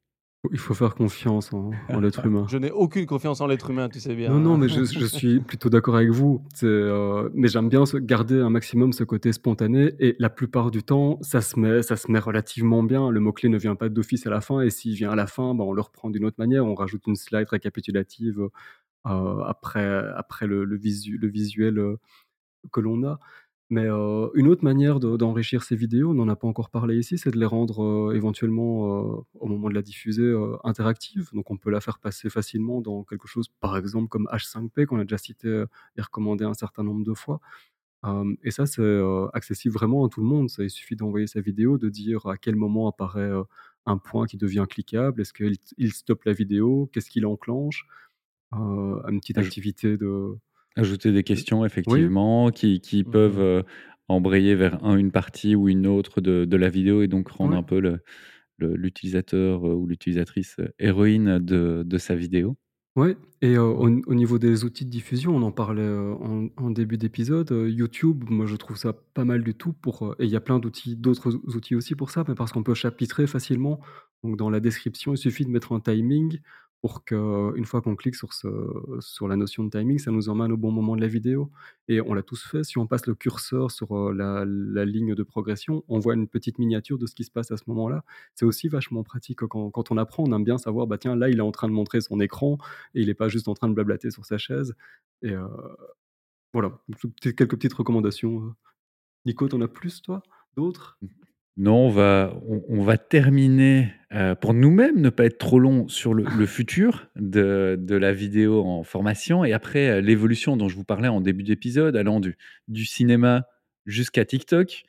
Il faut faire confiance en en l'être humain. je n'ai aucune confiance en l'être humain, tu sais bien, Non, non, mais je je suis plutôt d'accord avec vous. Heu, mais j'aime bien garder un maximum ce côté spontané et la plupart du temps, ça se met ça se met relativement bien. Le mot-clé ne vient pas d'office à la fin et s'il vient à la fin, bah, on le reprend d'une autre manière. On rajoute une slide récapitulative, heu, après après le le visu le visuel, heu, que l'on a. Mais, une autre manière de d'enrichir ces vidéos, on n'en a pas encore parlé ici, c'est de les rendre, éventuellement, au moment de la diffuser, heu, interactives. Donc on peut la faire passer facilement dans quelque chose, par exemple, comme H5P qu'on a déjà cité, et recommandé un certain nombre de fois. Et ça, c'est, accessible vraiment à tout le monde. Ça, il suffit d'envoyer sa vidéo, de dire à quel moment apparaît, un point qui devient cliquable? Est-ce qu'il il stoppe la vidéo? Qu'est-ce qu'il enclenche? Une petite Aj activité de ajouter des de questions oui. effectivement qui qui peuvent, Mmh heu, embrayer vers un une partie ou une autre de de la vidéo et donc rendre Ouais. un peu le le l'utilisateur, heu, ou l'utilisatrice, heu, héroïne de de sa vidéo. Ouais et au niveau des outils de diffusion, on en parlait, en en début d'épisode, YouTube, moi je trouve ça pas mal du tout pour, et il y a plein d'outils d'autres ou outils aussi pour ça, mais parce qu'on peut chapitrer facilement. Donc dans la description, il suffit de mettre un timing pour qu'une fois qu'on clique sur sur la notion de timing, ça nous emmène au bon moment de la vidéo et on l'a tous fait. Si on passe le curseur sur, heu, la la ligne de progression, on voit une petite miniature de ce qui se passe à ce moment-là. C'est aussi vachement pratique, quand quand on apprend, on aime bien savoir, bah, tiens, là, il est en train de montrer son écran et il est pas juste en train de blablater sur sa chaise et heu, voilà, quelques petites recommandations. Nico, tu en as plus toi? D'autres? Non, on va on va terminer, heu, pour nous-mêmes ne pas être trop long sur le futur de de la vidéo en formation et après, heu, l'évolution dont je vous parlais en début d'épisode allant du du cinéma jusqu'à TikTok.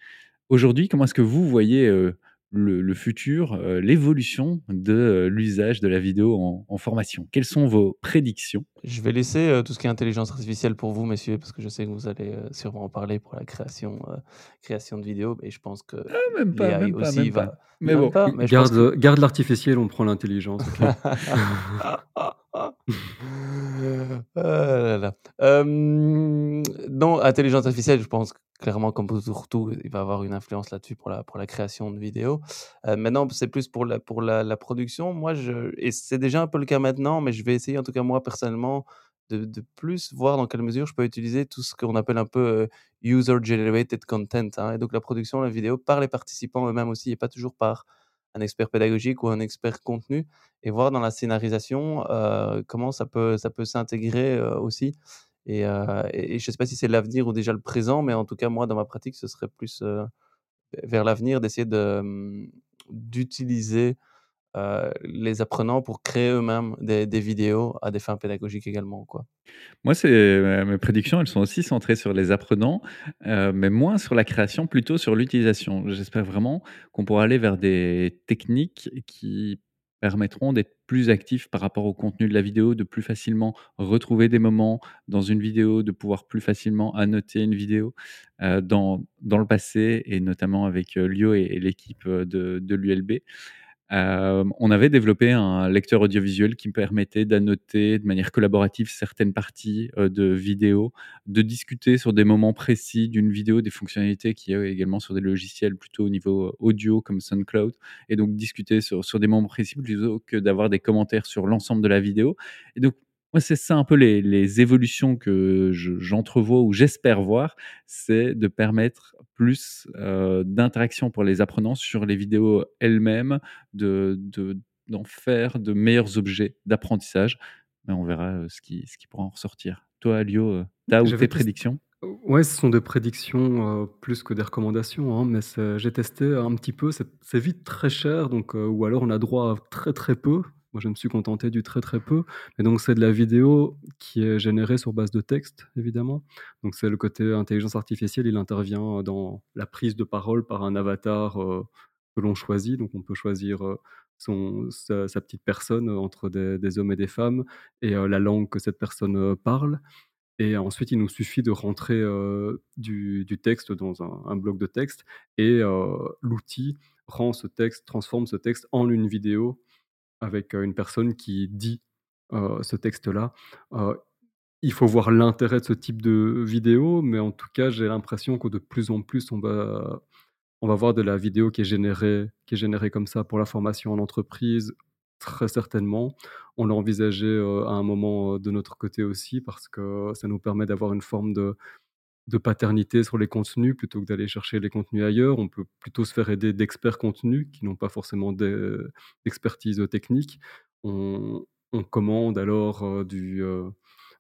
Aujourd'hui, comment est-ce que vous voyez, heu, le futur, l'évolution de, l'usage de la vidéo en en formation? Quelles sont vos prédictions? Je vais laisser, heu, tout ce qui est intelligence artificielle pour vous, messieurs, parce que je sais que vous allez, heu, sûrement en parler pour la création, heu, création de vidéos et je pense que Ah même pas, même pas, même pas. Mais même bon. pas? Mais garde, que garde l'artificiel, on prend l'intelligence, OK? Ah là là. Hem, non, intelligence artificielle, je pense clairement comme pour tout, il va avoir une influence là-dessus pour la pour la création de vidéos. Maintenant, c'est plus pour la pour la la production. Moi, je et c'est déjà un peu le cas maintenant, mais je vais essayer en tout cas moi personnellement de plus voir dans quelle mesure je peux utiliser tout ce qu'on appelle un peu, heu, user generated content, hein. Et donc la production, la vidéo par les participants eux-mêmes aussi et pas toujours par un expert pédagogique ou un expert contenu et voir dans la scénarisation, comment ça peut ça peut s'intégrer, aussi et et je sais pas si c'est l'avenir ou déjà le présent, mais en tout cas, moi, dans ma pratique, ce serait plus, vers l'avenir d'essayer de, mmh, d'utiliser, heu, les apprenants pour créer eux-mêmes des vidéos à des fins pédagogiques également, quoi. Moi, c'est mes mes prédictions, elles sont aussi centrées sur les apprenants, heu, mais moins sur la création, plutôt sur l'utilisation. J'espère vraiment qu'on pourra aller vers des techniques qui permettront d'être plus actifs par rapport au contenu de la vidéo, de plus facilement retrouver des moments dans une vidéo, de pouvoir plus facilement annoter une vidéo. Dans le passé et notamment avec, Lio et l'équipe, de l'ULB, On avait développé un lecteur audiovisuel qui me permettait d'annoter de manière collaborative certaines parties, de vidéos, de discuter sur des moments précis d'une vidéo, des fonctionnalités qu'il y a également sur des logiciels plutôt au niveau, audio comme SoundCloud et donc discuter sur des moments précis plutôt que d'avoir des commentaires sur l'ensemble de la vidéo. Et moi, c'est ça un peu les les évolutions que je j'entrevois ou j'espère voir, c'est de permettre plus, heu, d'interaction pour les apprenants sur les vidéos elles-mêmes, de de d'en faire de meilleurs objets d'apprentissage. Mais on verra, heu, ce qui ce qui pourra en ressortir. Toi, Lio, heu, ta ou tes prédictions? ouais, ce sont des prédictions, plus que des recommandations, hein, mais j'ai testé un petit peu, c'est vite très cher donc ou alors on a droit à très, très peu. Je me suis contenté du très, très peu et donc c'est de la vidéo qui est générée sur base de texte, évidemment. Donc c'est le côté intelligence artificielle, il intervient dans la prise de parole par un avatar, heu, que l'on choisit. Donc on peut choisir, heu, son sa petite personne, heu, entre des hommes et des femmes et la langue que cette personne, parle et ensuite, il nous suffit de rentrer, du texte dans un un bloc de texte et l'outil rend ce texte transforme ce texte en une vidéo avec, une personne qui dit, ce texte-là. Il faut voir l'intérêt de ce type de vidéo, mais en tout cas, j'ai l'impression que de plus en plus, on va on va voir de la vidéo qui est générée qui est générée comme ça pour la formation en entreprise, très certainement. On l'a envisagé, à un moment, de notre côté aussi parce que ça nous permet d'avoir une forme de de paternité sur les contenus plutôt que d'aller chercher les contenus ailleurs. On peut plutôt se faire aider d'experts contenus qui n'ont pas forcément d'e d'expertise, technique. On commande alors, heu, du, heu,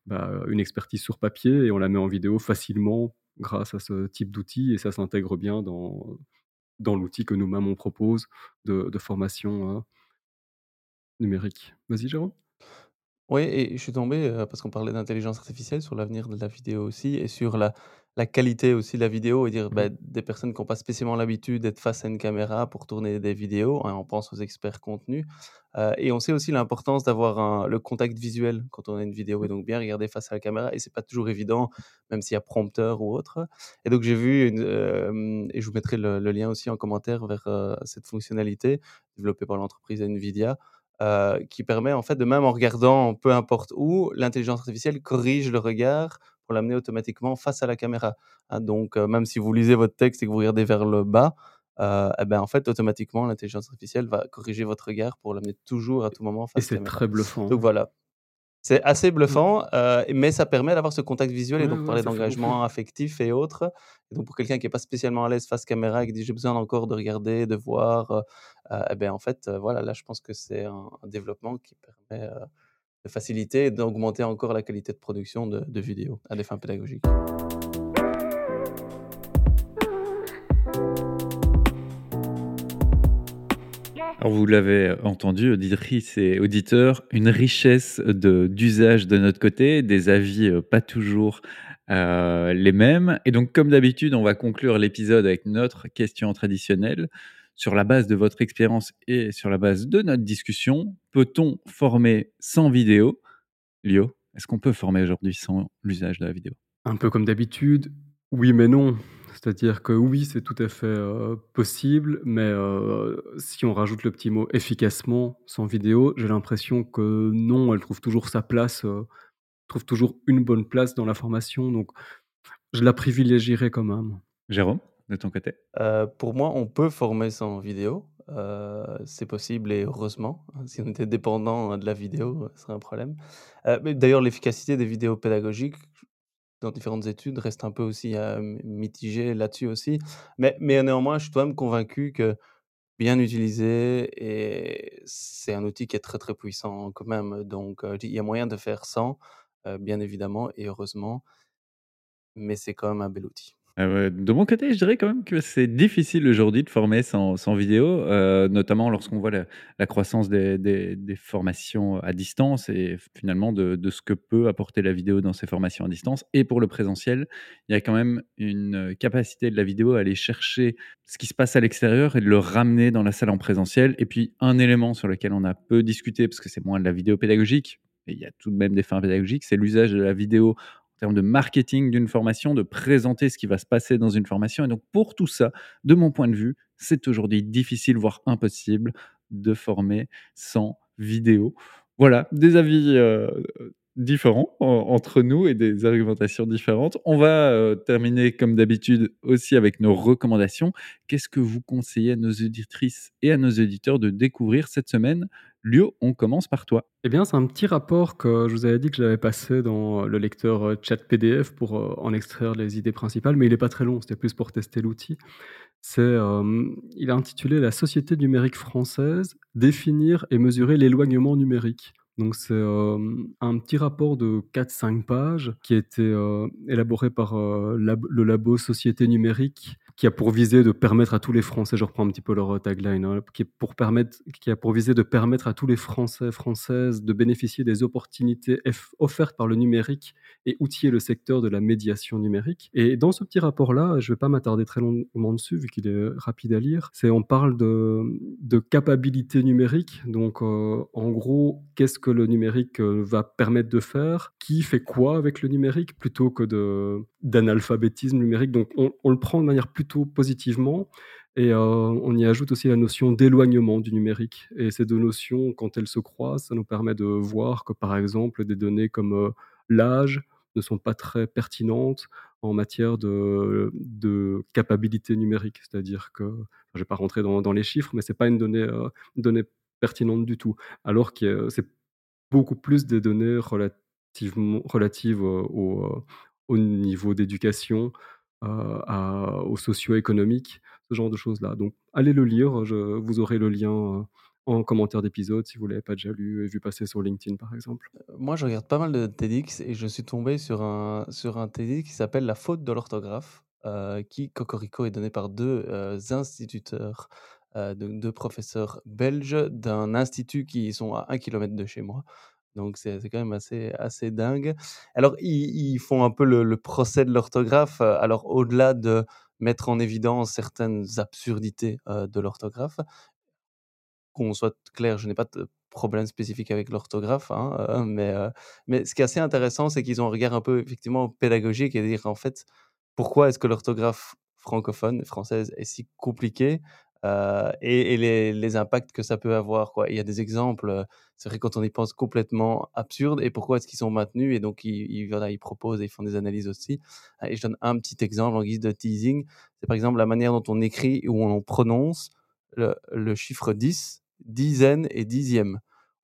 bah, une expertise sur papier et on la met en vidéo facilement grâce à ce type d'outil et ça s'intègre bien dans l'outil que nous-mêmes on propose de formation, heu numérique. Vas-y Jérôme? Oui et je suis tombé, parce qu'on parlait d'intelligence artificielle, sur l'avenir de la vidéo aussi et sur la la qualité aussi de la vidéo et dire, Mmh. bah, des personnes qui ont pas spécialement l'habitude d'être face à une caméra pour tourner des vidéos, hein, on pense aux experts contenu, heu et on sait aussi l'importance d'avoir un le contact visuel quand on a une vidéo et donc bien regarder face à la caméra et c'est pas toujours évident, même s'il y a prompteur ou autre et donc j'ai vu une, et je vous mettrai le le lien aussi en commentaire vers, cette fonctionnalité développée par l'entreprise Nvidia, heu, qui permet en fait de même en regardant peu importe où, l'intelligence artificielle corrige le regard pour l'amener automatiquement face à la caméra, hein, donc heu, même si vous lisez votre texte et que vous regardez vers le bas, heu et ben, en fait, automatiquement, l'intelligence artificielle va corriger votre regard pour l'amener toujours à tout moment et face c'est caméra, très bluffant, donc hein. voilà. C'est assez Mmh. bluffant, heu, mais ça permet d'avoir ce contact visuel et donc parler d'engagement affectif et autres et donc pour quelqu'un qui est pas spécialement à l'aise face caméra et qui dit: «J'ai besoin encore de regarder, de voir», heu heu et beh, en fait, voilà, là, je pense que c'est un un développement qui permet, de faciliter et d'augmenter encore la qualité de production de de vidéos à des fins pédagogiques. Alors vous l'avez entendu, auditrices et auditeurs, une richesse d'usage de notre côté, des avis, heu, pas toujours, heu, les mêmes et donc comme d'habitude, on va conclure l'épisode avec notre question traditionnelle. Sur la base de votre expérience et sur la base de notre discussion, peut-on former sans vidéo? Lio, est-ce qu'on peut former aujourd'hui sans l'usage de la vidéo? Un peu comme d'habitude, oui mais non. C'est-à-dire que oui, c'est tout à fait, heu, possible, mais heu, si on rajoute le petit mot «efficacement» sans vidéo, j'ai l'impression que non, elle trouve toujours sa place, heu, trouve toujours une bonne place dans la formation, donc je la privilégierais quand même. Jérôme, de ton côté? Pour moi, on peut former sans vidéo, c'est possible et heureusement, si on était dépendant, de la vidéo, ce serait un problème. Mais d'ailleurs l'efficacité des vidéos pédagogiques dans différentes études reste un peu aussi, hem, mitigée là-dessus aussi. Mais mais néanmoins, je suis quand même convaincu que bien utilisé et c'est un outil qui est très, très puissant quand même. Donc heu, il y a moyen de faire sans, heu, bien évidemment et heureusement mais c'est quand même un bel outil. Ouais, de mon côté, je dirais quand même que c'est difficile aujourd'hui de former sans vidéo, heu, notamment lorsqu'on voit la croissance des formations à distance et finalement de de ce que peut apporter la vidéo dans ces formations à distance et pour le présentiel. Il y a quand même une, capacité de la vidéo à aller chercher ce qui se passe à l'extérieur et de le ramener dans la salle en présentiel et puis un élément sur lequel on a peu discuté, parce que c'est moins de la vidéo pédagogique, mais il y a tout de même des fins pédagogiques, c'est l'usage de la vidéo en termes de marketing d'une formation, de présenter ce qui va se passer dans une formation. Et donc, pour tout ça, de mon point de vue, c'est aujourd'hui difficile, voire impossible, de former sans vidéo. Voilà, des avis euh, différents en- entre nous et des argumentations différentes. On va euh, terminer, comme d'habitude, aussi avec nos recommandations. Qu'est-ce que vous conseillez à nos auditrices et à nos auditeurs de découvrir cette semaine? Lio, on commence par toi. Eh bien, c'est un petit rapport que je vous avais dit que j'avais passé dans le lecteur, heu, Chat PDF pour, heu, en extraire les idées principales, mais il est pas très long, c'était plus pour tester l'outil. C'est, il est intitulé «La société numérique française, définir et mesurer l'éloignement numérique». Donc c'est, un petit rapport de quatre cinq pages qui a été, élaboré par, le labo Société numérique, qui a pour visée de permettre à tous les Français je reprends un petit peu leur, heu, tagline, hein, qui pour permettre qui a pour visée de permettre à tous les Français, Françaises de bénéficier des opportunités offertes par le numérique et outiller le secteur de la médiation numérique et dans ce petit rapport-là, je ne vais pas m'attarder très longuement dessus vu qu'il est rapide à lire, c'est on parle de de capacités numériques donc heu, en gros, qu'est-ce que le numérique, va permettre de faire? Qui fait quoi avec le numérique? Plutôt que de d'analphabétisme numérique donc on le prend de manière plutôt positivement et heu, on y ajoute aussi la notion d'éloignement du numérique et ces 2 notions, quand elles se croisent, ça nous permet de voir que, par exemple, des données comme, heu, l'âge ne sont pas très pertinentes en matière de de capacités numériques. C'est-à-dire que, je ne vais pas rentrer dans dans les chiffres, mais c'est pas une donnée, une donnée pertinente du tout. Alors que c'est beaucoup plus des données relativement relatives, heu, au, niveau d'éducation, au socio-économique, ce genre de choses-là. Donc allez le lire, vous aurez le lien, en commentaire d'épisode si vous l'avez pas déjà lu et vu passer sur LinkedIn, par exemple. Moi, je regarde pas mal de TEDx et je suis tombé sur un sur un TEDx qui s'appelle «La faute de l'orthographe», qui, cocorico, est donné par 2 heu, instituteurs, 2 professeurs belges d'un institut qui sont à un kilomètre de chez moi. Donc c'est quand même assez dingue. Alors ils font un peu le le procès de l'orthographe, alors au-delà de mettre en évidence certaines absurdités, de l'orthographe qu'on soit clair, je n'ai pas de problème spécifique avec l'orthographe, hein, mais mais ce qui est assez intéressant, c'est qu'ils ont un regard un peu effectivement pédagogique et dire en fait, pourquoi est-ce que l'orthographe francophone, française est si compliquée, heu, et les impacts que ça peut avoir. Il y a des exemples, heu, c'est vrai quand on y pense complètement absurdes et pourquoi est-ce qu'ils sont maintenus et donc ils proposent et ils font des analyses aussi. Et je donne un petit exemple en guise de teasing, c'est par exemple la manière dont on écrit ou on prononce le le chiffre 10 dizaine et dixième.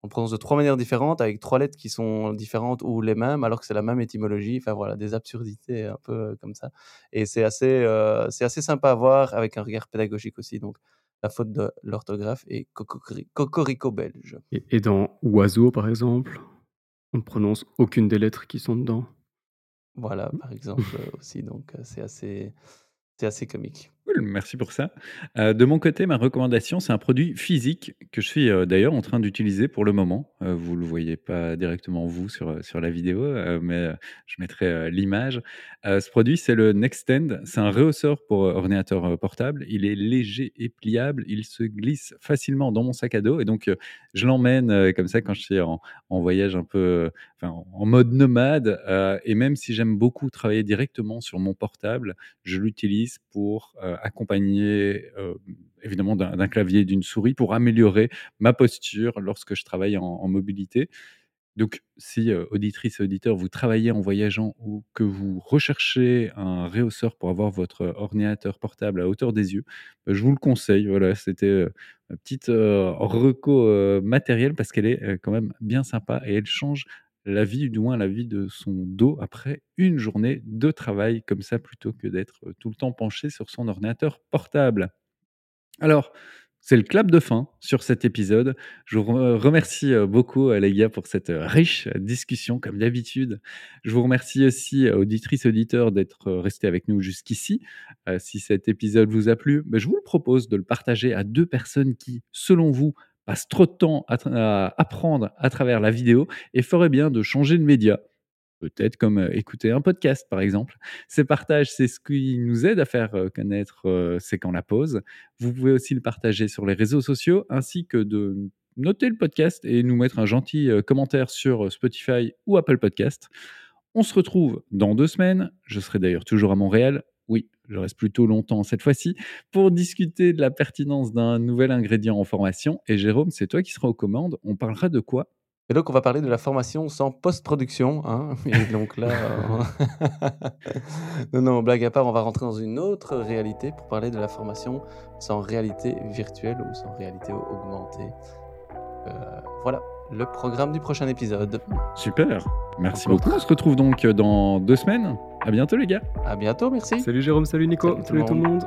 On prononce de trois manières différentes avec trois lettres qui sont différentes ou les mêmes alors que c'est la même étymologie. Enfin voilà, des absurdités un peu euh, comme ça. Et c'est assez, euh, c'est assez sympa à voir avec un regard pédagogique aussi. Donc la faute de l'orthographe est cocorico belge. Et, et dans oiseau par exemple, on ne prononce aucune des lettres qui sont dedans? Voilà, par exemple aussi. Donc c'est assez, c'est assez comique. Cool, merci pour ça. Euh, de mon côté, ma recommandation, c'est un produit physique que je suis euh, d'ailleurs en train d'utiliser pour le moment. Euh, vous ne le voyez pas directement vous sur, sur la vidéo, mais je mettrai l'image. ce produit, c'est le Nextend. C'est un rehausseur pour ordinateur portable. Il est léger et pliable. Il se glisse facilement dans mon sac à dos. Et donc, je l'emmène comme ça quand je suis en, voyage un peu en mode nomade. et même si j'aime beaucoup travailler directement sur mon portable, je l'utilise pour accompagné euh, évidemment d'un clavier et d'une souris pour améliorer ma posture lorsque je travaille en, mobilité. Donc, si euh, auditrice et auditeur, vous travaillez en voyageant ou que vous recherchez un rehausseur pour avoir votre ordinateur portable à hauteur des yeux, bah, je vous le conseille. Voilà, c'était ma petite reco matérielle parce qu'elle est quand même bien sympa et elle change la vie, du moins la vie de son dos après une journée de travail comme ça, plutôt que d'être tout le temps penché sur son ordinateur portable. Alors, c'est le clap de fin sur cet épisode. Je vous remercie beaucoup, euh, les gars, pour cette riche discussion, comme d'habitude. Je vous remercie aussi, auditrices, auditeurs, d'être restés avec nous jusqu'ici. si cet épisode vous a plu, ben, je vous le propose de le partager à deux personnes qui, selon vous, passe trop de temps à, apprendre à travers la vidéo et ferait bien de changer de média. Peut-être comme euh, écouter un podcast, par exemple. Ces partages, c'est ce qui nous aide à faire euh, connaître euh, C'est quand la pause. Vous pouvez aussi le partager sur les réseaux sociaux, ainsi que de noter le podcast et nous mettre un gentil commentaire sur Spotify ou Apple Podcast. On se retrouve dans deux semaines. Je serai d'ailleurs toujours à Montréal. Oui, je reste plutôt longtemps cette fois-ci, pour discuter de la pertinence d'un nouvel ingrédient en formation. Et Jérôme, c'est toi qui seras aux commandes. On parlera de quoi? Et donc, on va parler de la formation sans post-production. Hein et donc là, euh, non, non, blague à part, on va rentrer dans une autre réalité pour parler de la formation sans réalité virtuelle ou sans réalité augmentée. Euh, voilà le programme du prochain épisode. Super, merci beaucoup. On se retrouve donc dans deux semaines. À bientôt les gars. À bientôt, merci. Salut Jérôme, salut Nico, salut, tout le monde.